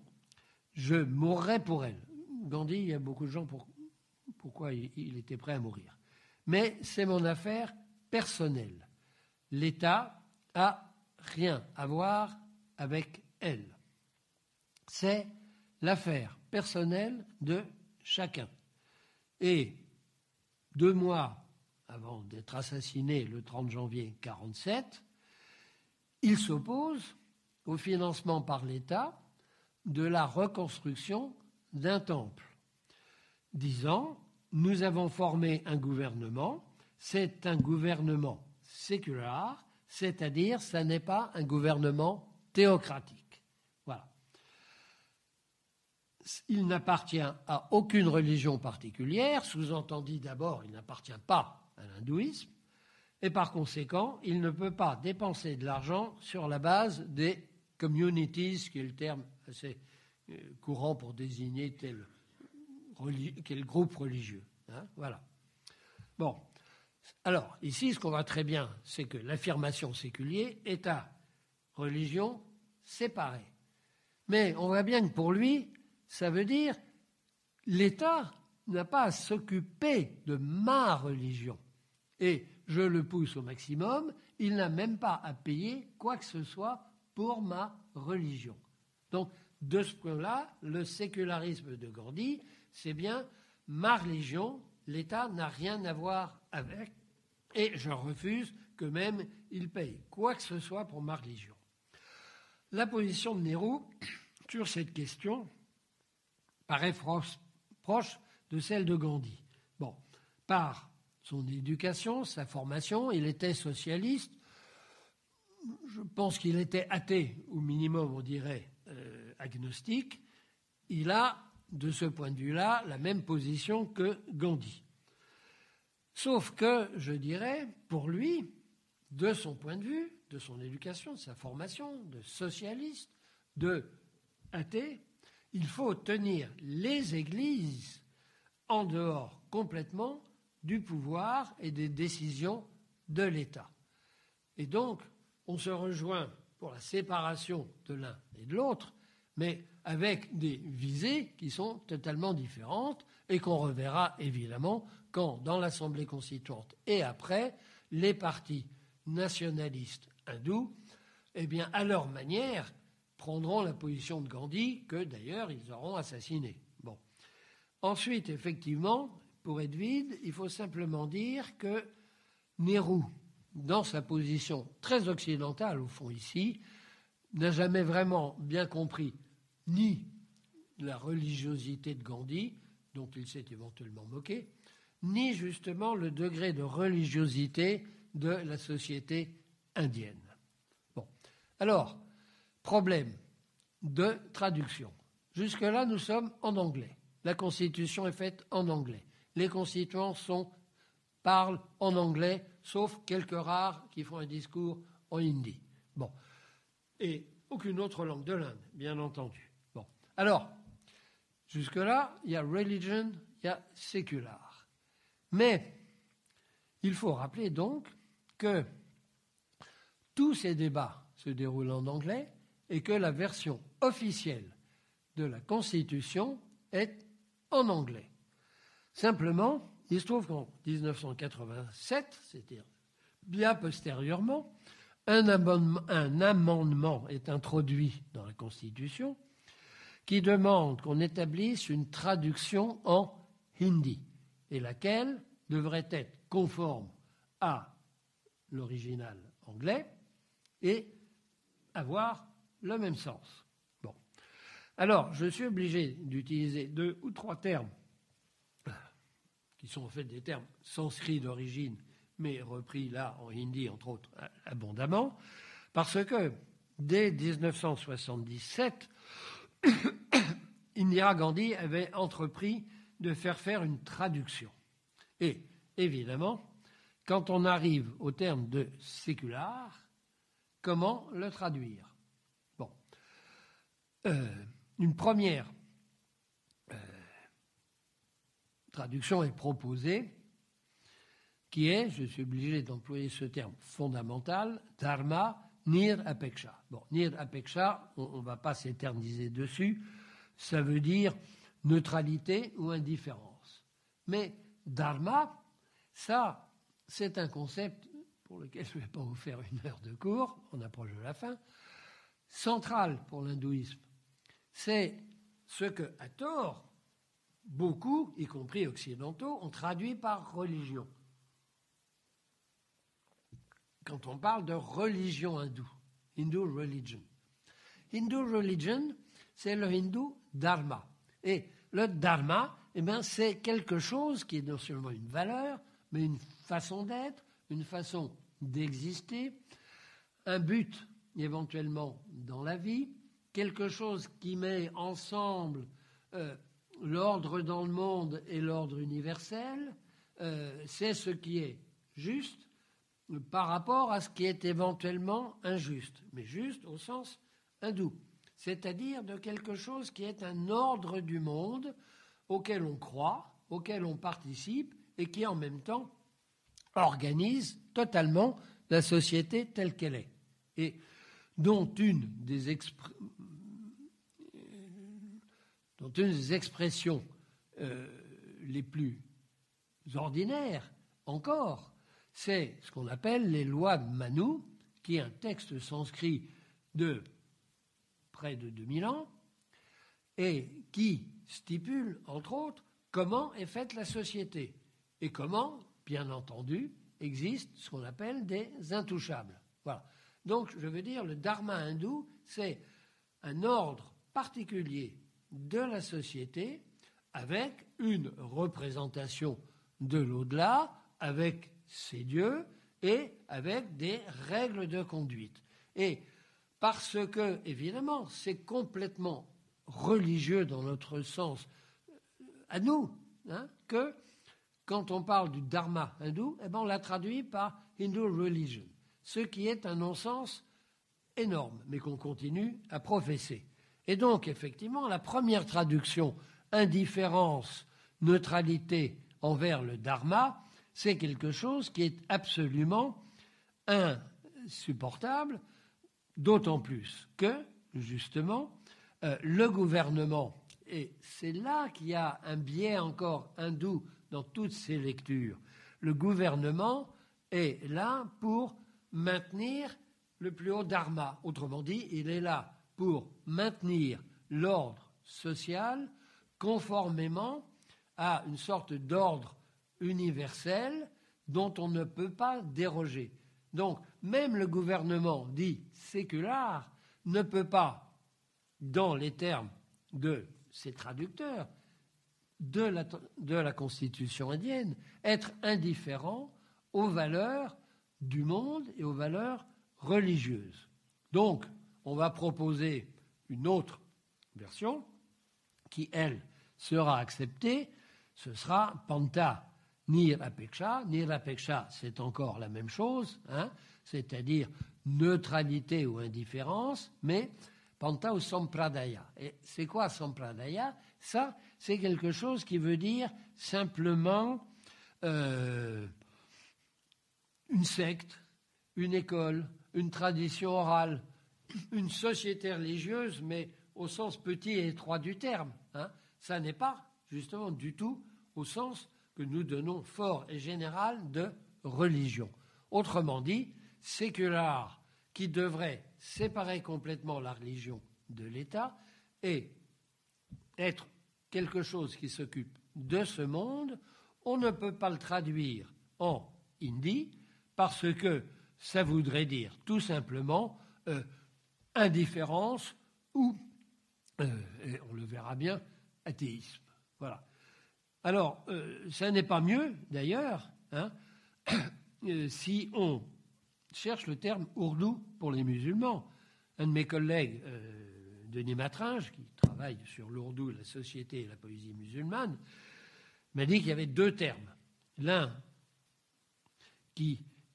je mourrai pour elle. Gandhi, il y a beaucoup de gens pour, pourquoi il, était prêt à mourir. Mais c'est mon affaire personnelle. L'État a rien à voir avec elle. C'est l'affaire personnelle de chacun. Et deux mois avant d'être assassiné le 30 janvier 1947, il s'oppose au financement par l'État de la reconstruction d'un temple, disant Nous avons formé un gouvernement, c'est un gouvernement séculaire, c'est-à-dire ça n'est pas un gouvernement théocratique. Voilà. Il n'appartient à aucune religion particulière, sous-entendu d'abord, il n'appartient pas à l'hindouisme, et par conséquent, il ne peut pas dépenser de l'argent sur la base des communities, qui est le terme assez euh, courant pour désigner tel, quel groupe religieux. Hein, voilà. Bon. Alors, ici, ce qu'on voit très bien, c'est que l'affirmation séculière est à religion séparée. Mais on voit bien que pour lui, ça veut dire l'État n'a pas à s'occuper de ma religion. Et je le pousse au maximum, il n'a même pas à payer quoi que ce soit pour ma religion. Donc, de ce point-là, le sécularisme de Gandhi, c'est bien ma religion, l'État n'a rien à voir avec, et je refuse que même il paye quoi que ce soit pour ma religion. La position de Nehru sur cette question paraît proche de celle de Gandhi. Bon, par son éducation, sa formation, il était socialiste. Je pense qu'il était athée, au minimum, on dirait, euh, agnostique. Il a, de ce point de vue-là, la même position que Gandhi. Sauf que, je dirais, pour lui, de son point de vue, de son éducation, de sa formation, de socialiste, de athée, il faut tenir les églises en dehors complètement du pouvoir et des décisions de l'État. Et donc, on se rejoint pour la séparation de l'un et de l'autre, mais avec des visées qui sont totalement différentes et qu'on reverra évidemment quand, dans l'Assemblée constituante et après, les partis nationalistes hindous, eh bien, à leur manière, prendront la position de Gandhi, que d'ailleurs ils auront assassiné. Ensuite, effectivement, pour vide, il faut simplement dire que Nehru, dans sa position très occidentale au fond ici, n'a jamais vraiment bien compris ni la religiosité de Gandhi, dont il s'est éventuellement moqué, ni justement le degré de religiosité de la société indienne. Bon. Alors, problème de traduction. Jusque-là, nous sommes en anglais. La Constitution est faite en anglais les constituants parlent en anglais, sauf quelques rares qui font un discours en hindi. Bon. Et aucune autre langue de l'Inde, bien entendu. Alors, jusque-là, il y a religion, il y a sécular. Mais il faut rappeler donc que tous ces débats se déroulent en anglais et que la version officielle de la Constitution est en anglais. Simplement, il se trouve qu'en 1987, c'est-à-dire bien postérieurement, un amendement, est introduit dans la Constitution qui demande qu'on établisse une traduction en hindi, et laquelle devrait être conforme à l'original anglais et avoir le même sens. Bon. Alors, je suis obligé d'utiliser deux ou trois termes qui sont en fait des termes sanscrits d'origine, mais repris là en hindi, entre autres, abondamment, parce que dès 1977, Indira Gandhi avait entrepris de faire faire une traduction. Et évidemment, quand on arrive au terme de sécular, comment le traduire? Euh, une première traduction est proposée, qui est, je suis obligé d'employer ce terme fondamental, dharma nir apeksha. Bon, nir apeksha, on ne va pas s'éterniser dessus, ça veut dire neutralité ou indifférence. Mais dharma, ça, c'est un concept pour lequel je ne vais pas vous faire une heure de cours, on approche de la fin, central pour l'hindouisme. C'est ce que, à tort, beaucoup, y compris occidentaux, ont traduit par religion. Quand on parle de religion hindoue, Hindu religion. Hindu religion, c'est le hindou dharma. Et le dharma, eh bien, c'est quelque chose qui est non seulement une valeur, mais une façon d'être, une façon d'exister, un but éventuellement dans la vie, quelque chose qui met ensemble euh, l'ordre dans le monde et l'ordre universel, euh, c'est ce qui est juste par rapport à ce qui est éventuellement injuste, mais juste au sens hindou, c'est-à-dire de quelque chose qui est un ordre du monde auquel on croit, auquel on participe et qui en même temps organise totalement la société telle qu'elle est. Et dont une des, dont une des expressions euh, les plus ordinaires encore, c'est ce qu'on appelle les lois Manu, qui est un texte sanskrit de près de 2000 ans, et qui stipule, entre autres, comment est faite la société et comment, bien entendu, existe ce qu'on appelle des intouchables. Voilà. Donc, je veux dire, le dharma hindou, c'est un ordre particulier de la société avec une représentation de l'au-delà, avec ses dieux et avec des règles de conduite. Et parce que, évidemment, c'est complètement religieux dans notre sens euh, à nous, hein, que quand on parle du dharma hindou, eh ben on l'a traduit par Hindu religion, ce qui est un non-sens énorme, mais qu'on continue à professer. Et donc, effectivement, la première traduction, indifférence, neutralité envers le dharma, c'est quelque chose qui est absolument insupportable, d'autant plus que, justement, euh, le gouvernement, et c'est là qu'il y a un biais encore hindou dans toutes ces lectures, le gouvernement est là pour maintenir le plus haut dharma. Autrement dit, il est là pour maintenir l'ordre social conformément à une sorte d'ordre universel dont on ne peut pas déroger. Donc, même le gouvernement dit sécular ne peut pas, dans les termes de ses traducteurs, de la, de la Constitution indienne, être indifférent aux valeurs du monde et aux valeurs religieuses. Donc, on va proposer une autre version qui, elle, sera acceptée. Ce sera Panta Nirapeksha. Nirapeksha, c'est encore la même chose, hein, c'est-à-dire neutralité ou indifférence, mais Panta ou Sampradaya. Et c'est quoi Sampradaya? Ça, c'est quelque chose qui veut dire simplement euh, une secte, une école, une tradition orale, une société religieuse, mais au sens petit et étroit du terme. Hein. Ça n'est pas justement du tout au sens que nous donnons fort et général de religion. Autrement dit, sécular qui devrait séparer complètement la religion de l'État et être quelque chose qui s'occupe de ce monde, on ne peut pas le traduire en hindi parce que ça voudrait dire tout simplement euh, indifférence ou, euh, on le verra bien, athéisme. Voilà. Alors, euh, ça n'est pas mieux, d'ailleurs, hein, si on cherche le terme ourdou pour les musulmans. Un de mes collègues, Denis Matringe, qui travaille sur l'ourdou, la société et la poésie musulmane, m'a dit qu'il y avait deux termes. L'un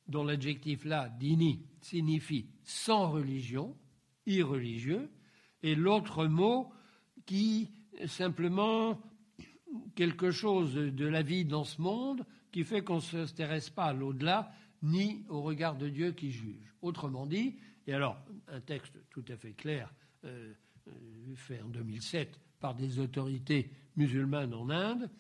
dont l'adjectif là, dini, signifie sans religion, irreligieux, et l'autre mot qui simplement quelque chose de la vie dans ce monde qui fait qu'on ne s'intéresse pas à l'au-delà ni au regard de Dieu qui juge. Autrement dit, et alors un texte tout à fait clair euh, euh, fait en 2007 par des autorités musulmanes en Inde,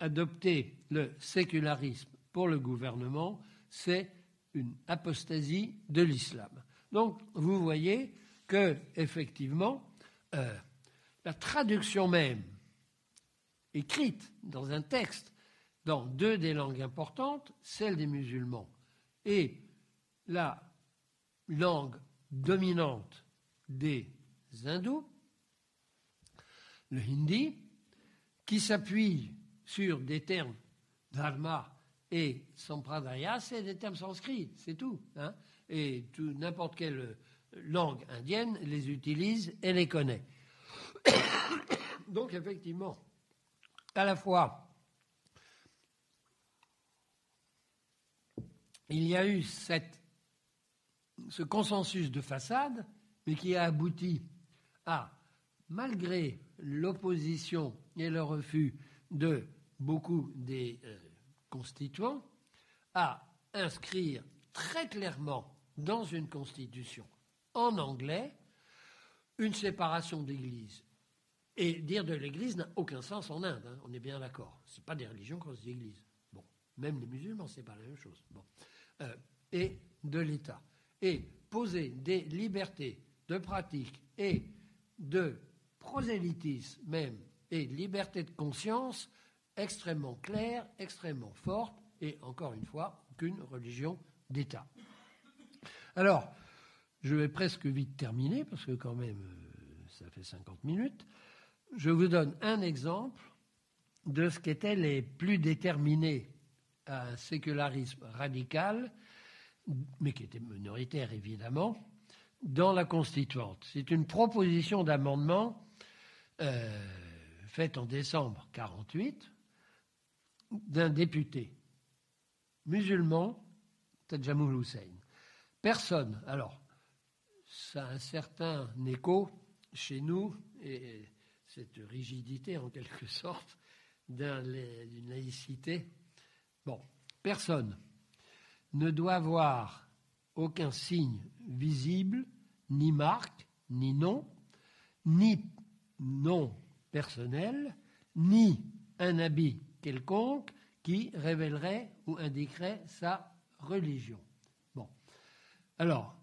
adopter le sécularisme pour le gouvernement, c'est une apostasie de l'islam. Donc, vous voyez que, effectivement, euh, la traduction même écrite dans un texte dans deux des langues importantes, celle des musulmans et la langue dominante des hindous, le hindi, qui s'appuie sur des termes dharma et sampradaya, c'est des termes sanscrits, c'est tout. Hein. Et n'importe quelle langue indienne les utilise et les connaît. Donc effectivement, à la fois, il y a eu ce consensus de façade, mais qui a abouti à, malgré l'opposition et le refus de beaucoup des euh, constituants, à inscrire très clairement dans une constitution en anglais une séparation d'Église. Et dire de l'Église n'a aucun sens en Inde, hein, on est bien d'accord. Ce pas des religions qu'on des églises. Bon, même les musulmans, c'est pas la même chose. Bon. Euh, et de l'État. Et poser des libertés de pratique et de prosélytisme même, et de liberté de conscience extrêmement claires, extrêmement fortes, et encore une fois, aucune religion d'État. Alors, je vais presque vite terminer, parce que quand même, euh, ça fait 50 minutes. Je vous donne un exemple de ce qu'étaient les plus déterminés à un sécularisme radical, mais qui était minoritaire évidemment, dans la constituante. C'est une proposition d'amendement euh, faite en décembre 48 d'un député musulman, Tajamoul Hussein. Personne, alors, ça a un certain écho chez nous, et cette rigidité en quelque sorte d'une laïcité. Bon, personne ne doit avoir aucun signe visible, ni marque, ni nom, ni nom personnel, ni un habit quelconque qui révélerait ou indiquerait sa religion. Alors,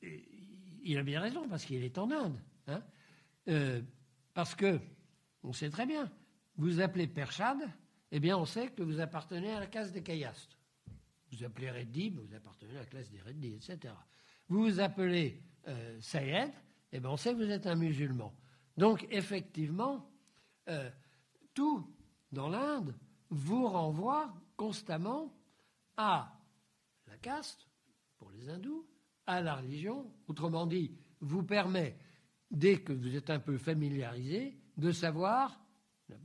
il a bien raison, parce qu'il est en Inde. Hein. Euh, parce que, on sait très bien, vous appelez Perchad, eh bien, on sait que vous appartenez à la classe des Kayastes. Vous appelez Reddi, vous appartenez à la classe des Reddi, etc. Vous vous appelez euh, Sayed, eh bien, on sait que vous êtes un musulman. Donc, effectivement, euh, tout dans l'Inde vous renvoie constamment à la caste, pour les hindous, à la religion, autrement dit, vous permet, dès que vous êtes un peu familiarisé, de savoir, la,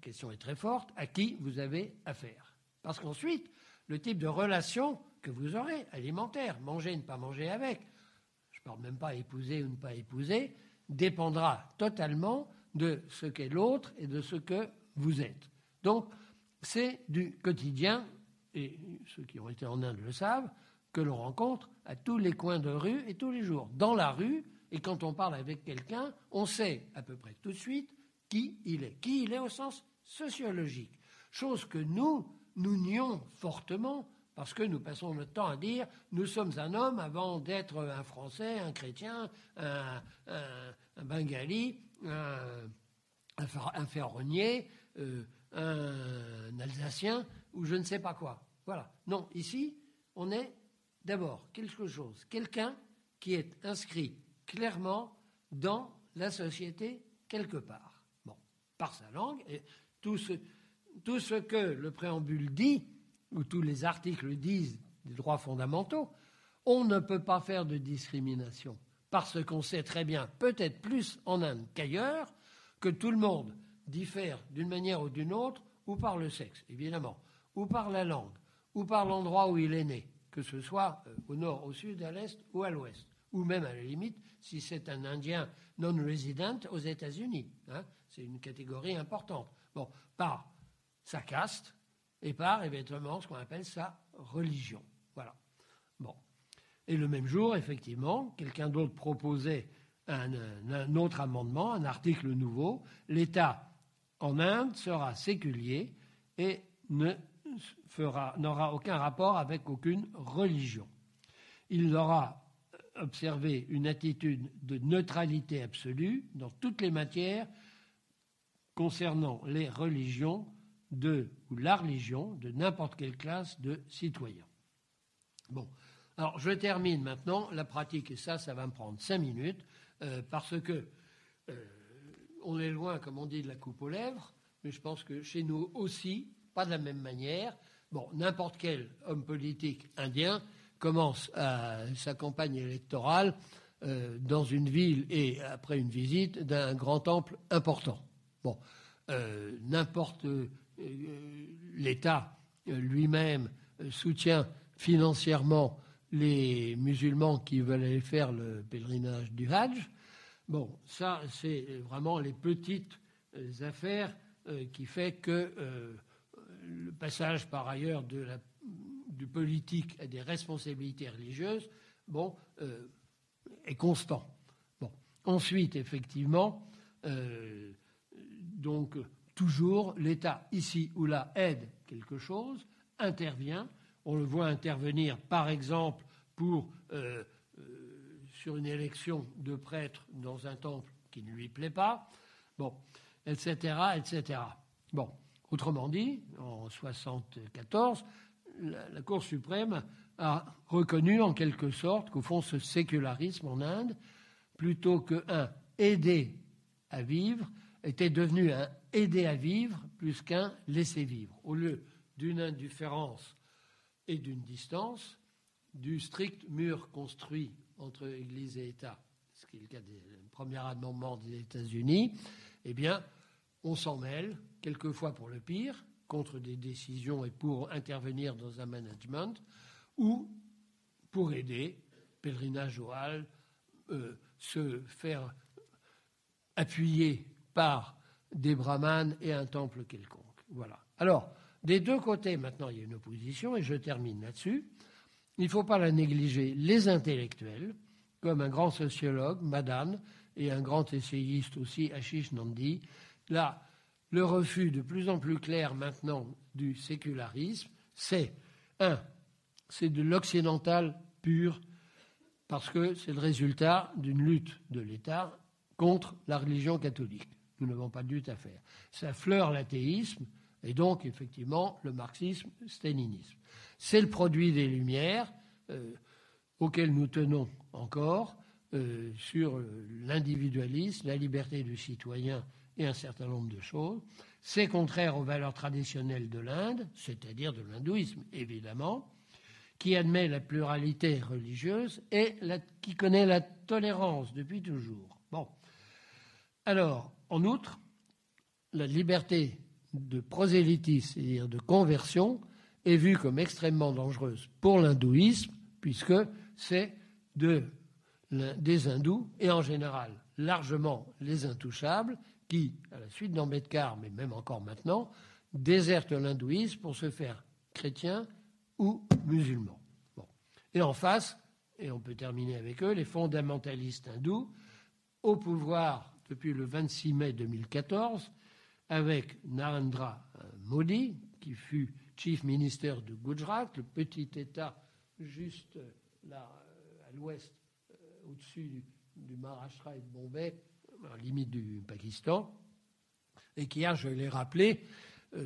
question est très forte, à qui vous avez affaire. Parce qu'ensuite, le type de relation que vous aurez, alimentaire, manger, ne pas manger avec, je ne parle même pas épouser ou ne pas épouser, dépendra totalement de ce qu'est l'autre et de ce que vous êtes. Donc, c'est du quotidien, et ceux qui ont été en Inde le savent, que l'on rencontre à tous les coins de rue et tous les jours. Dans la rue, et quand on parle avec quelqu'un, on sait à peu près tout de suite qui il est. Qui il est au sens sociologique. Chose que nous, nous nions fortement parce que nous passons notre temps à dire nous sommes un homme avant d'être un Français, un chrétien, un, bengali, un, ferronnier, euh, un Alsacien ou je ne sais pas quoi. Voilà. Non, ici, on est d'abord quelque chose, quelqu'un qui est inscrit clairement dans la société quelque part. Bon, par sa langue, et tout ce, que le préambule dit, ou tous les articles disent des droits fondamentaux, on ne peut pas faire de discrimination, parce qu'on sait très bien, peut-être plus en Inde qu'ailleurs, que tout le monde diffère d'une manière ou d'une autre, ou par le sexe, évidemment, ou par la langue, ou par l'endroit où il est né, que ce soit euh, au nord, au sud, à l'est ou à l'ouest, ou même à la limite si c'est un Indien non-résident aux États-Unis. Hein, c'est une catégorie importante. Bon, par sa caste et par éventuellement ce qu'on appelle sa religion. Voilà. Bon. Et le même jour, effectivement, quelqu'un d'autre proposait un, autre amendement, un article nouveau. L'État en Inde sera séculier et ne n'aura aucun rapport avec aucune religion. Il aura observé une attitude de neutralité absolue dans toutes les matières concernant les religions de, ou la religion de n'importe quelle classe de citoyens. Bon, alors je termine maintenant la pratique, et ça, ça va me prendre cinq minutes, euh, parce que euh, on est loin, comme on dit, de la coupe aux lèvres, mais je pense que chez nous aussi, pas de la même manière. Bon, n'importe quel homme politique indien commence sa campagne électorale euh, dans une ville et après une visite d'un grand temple important. Bon, n'importe l'État lui-même soutient financièrement les musulmans qui veulent aller faire le pèlerinage du Hajj. Bon, ça, c'est vraiment les petites euh, affaires euh, qui fait que euh, le passage, par ailleurs, du politique à des responsabilités religieuses, bon, est constant. Ensuite, effectivement, donc, toujours, l'État, ici ou là, aide quelque chose, intervient, on le voit intervenir, par exemple, pour, euh, euh, sur une élection de prêtre dans un temple qui ne lui plaît pas, etc., etc. autrement dit, en 1974, la, Cour suprême a reconnu en quelque sorte qu'au fond, ce sécularisme en Inde, plutôt qu'un aider à vivre, était devenu un aider à vivre plus qu'un laisser vivre. Au lieu d'une indifférence et d'une distance du strict mur construit entre Église et État, ce qui est le cas du premier amendement des États-Unis, eh bien, on s'en mêle, quelquefois pour le pire, contre des décisions et pour intervenir dans un management, ou pour aider, pèlerinage au euh, se faire appuyer par des brahmanes et un temple quelconque. Voilà. Alors, des deux côtés, maintenant, il y a une opposition, et je termine là-dessus. Il ne faut pas la négliger. Les intellectuels, comme un grand sociologue, Madan, et un grand essayiste aussi, Ashish Nandi, là, le refus de plus en plus clair maintenant du sécularisme, c'est, un, c'est de l'occidental pur, parce que c'est le résultat d'une lutte de l'État contre la religion catholique. Nous n'avons pas de lutte à faire. Ça fleure l'athéisme, et donc, effectivement, le marxisme-stalinisme. C'est le produit des Lumières, euh, auxquelles nous tenons encore, euh, sur l'individualisme, la liberté du citoyen et un certain nombre de choses. C'est contraire aux valeurs traditionnelles de l'Inde, c'est-à-dire de l'hindouisme, évidemment, qui admet la pluralité religieuse et qui connaît la tolérance depuis toujours. Bon. Alors, en outre, la liberté de prosélytisme, c'est-à-dire de conversion, est vue comme extrêmement dangereuse pour l'hindouisme, puisque c'est de, des hindous, et en général largement les intouchables, qui, à la suite d'Ambedkar, mais même encore maintenant, désertent l'hindouisme pour se faire chrétiens ou musulmans. Et en face, et on peut terminer avec eux, les fondamentalistes hindous, au pouvoir depuis le 26 mai 2014, avec Narendra euh, Modi, qui fut chief minister de Gujarat, le petit État juste euh, là euh, à l'ouest, au-dessus du, Maharashtra et de Bombay, limite du Pakistan, et qui a, je l'ai rappelé,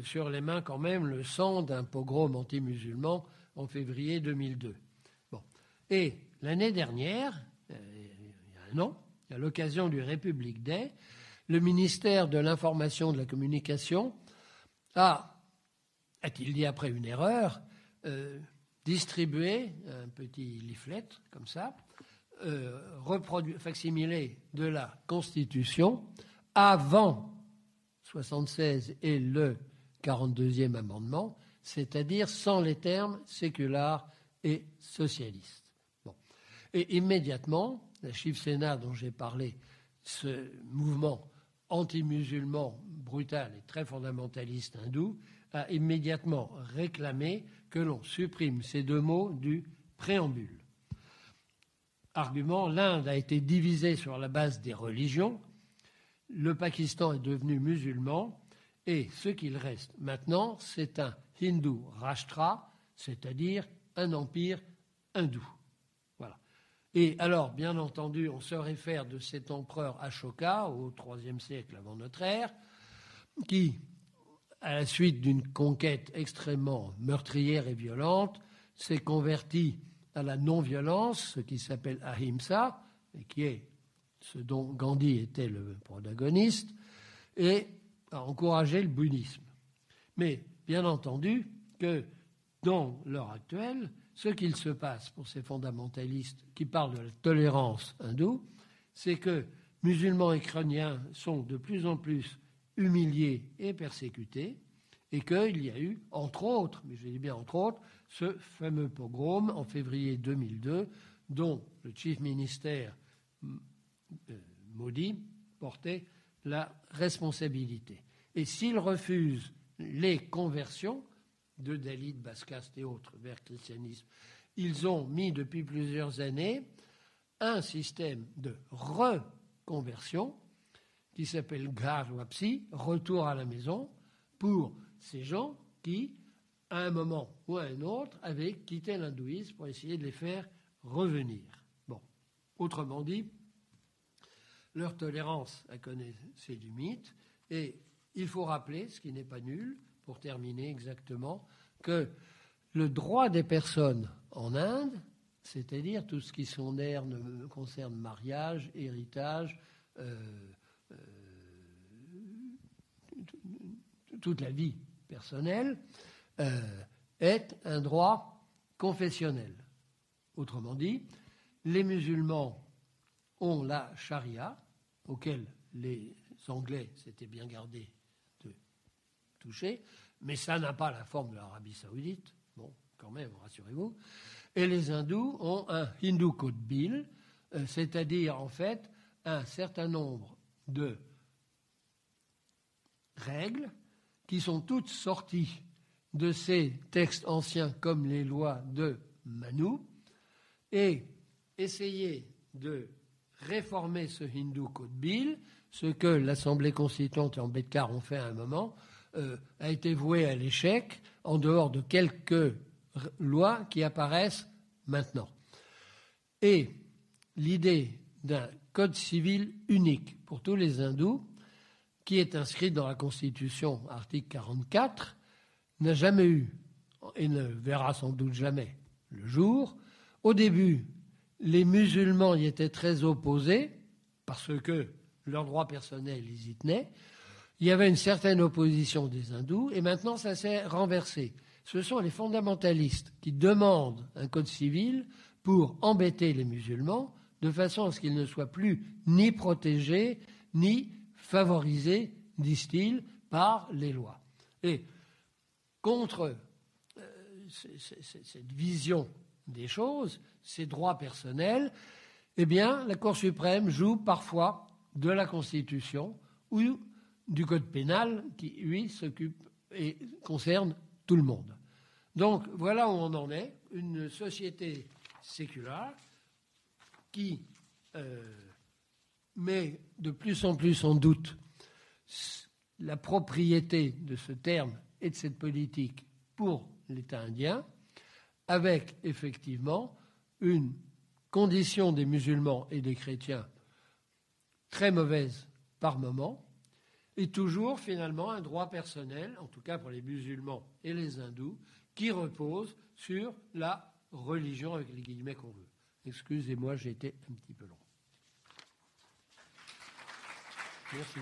sur les mains quand même le sang d'un pogrom anti-musulman en février 2002. Bon. Et l'année dernière, il y a un an, à l'occasion du République Day, le ministère de l'Information et de la Communication a, a-t-il dit après une erreur, euh, distribué un petit leaflet comme ça, euh, facsimilé de la Constitution avant 76 et le 42e amendement, c'est-à-dire sans les termes séculaires et socialistes. Et immédiatement, la Chief Sénat dont j'ai parlé, ce mouvement anti-musulman brutal et très fondamentaliste hindou, a immédiatement réclamé que l'on supprime ces deux mots du préambule. Argument, l'Inde a été divisée sur la base des religions, le Pakistan est devenu musulman, et ce qu'il reste maintenant, c'est un hindou rashtra, c'est-à-dire un empire hindou. Et alors, bien entendu, on se réfère de cet empereur Ashoka au IIIe siècle avant notre ère. qui, à la suite d'une conquête extrêmement meurtrière et violente, s'est converti à la non-violence, ce qui s'appelle ahimsa, et qui est ce dont Gandhi était le protagoniste, et a encouragé le bouddhisme. Mais bien entendu que dans l'heure actuelle, ce qu'il se passe pour ces fondamentalistes qui parlent de la tolérance hindoue, c'est que musulmans et chrétiens sont de plus en plus humiliés et persécutés, et qu'il y a eu, entre autres, mais je dis bien entre autres, ce fameux pogrom en février 2002, dont le chief ministère euh, Modi portait la responsabilité. Et s'il refuse les conversions de Dalit, Bascaste et autres vers le christianisme, ils ont mis depuis plusieurs années un système de reconversion qui s'appelle Garwapsi, retour à la maison, pour ces gens qui, à un moment ou à un autre, avaient quitté l'hindouisme pour essayer de les faire revenir. Bon, autrement dit, leur tolérance a connu ses limites et il faut rappeler, ce qui n'est pas nul, pour terminer exactement, que le droit des personnes en Inde, c'est-à-dire tout ce qui concerne mariage, héritage, euh, euh, toute la vie personnelle, euh, est un droit confessionnel. Autrement dit, les musulmans ont la charia, auquel les Anglais s'étaient bien gardés de toucher, mais ça n'a pas la forme de l'Arabie saoudite. Bon, quand même, rassurez-vous. Et les hindous ont un Hindu Code Bill, euh, c'est-à-dire en fait un certain nombre de règles qui sont toutes sorties de ces textes anciens comme les lois de Manu et essayer de réformer ce Hindu Code Bill, ce que l'Assemblée constituante et Ambedkar ont fait à un moment, euh, a été voué à l'échec en dehors de quelques lois qui apparaissent maintenant. Et l'idée d'un code civil unique pour tous les hindous, qui est inscrit dans la Constitution, article 44, n'a jamais eu, et ne verra sans doute jamais le jour. Au début, les musulmans y étaient très opposés, parce que leurs droits personnels, ils y tenaient. Il y avait une certaine opposition des hindous, et maintenant ça s'est renversé. Ce sont les fondamentalistes qui demandent un code civil pour embêter les musulmans, de façon à ce qu'ils ne soient plus ni protégés, ni favorisés, disent-ils, par les lois. Contre euh, cette vision des choses, ces droits personnels, eh bien, la Cour suprême joue parfois de la Constitution ou du Code pénal qui, lui, s'occupe et concerne tout le monde. Donc, voilà où on en est. Une société séculaire qui euh, met de plus en plus en doute la propriété de ce terme et de cette politique pour l'État indien, avec effectivement une condition des musulmans et des chrétiens très mauvaise par moment, et toujours finalement un droit personnel, en tout cas pour les musulmans et les hindous, qui repose sur la religion avec les guillemets qu'on veut. Excusez-moi, j'ai été un petit peu long. Merci.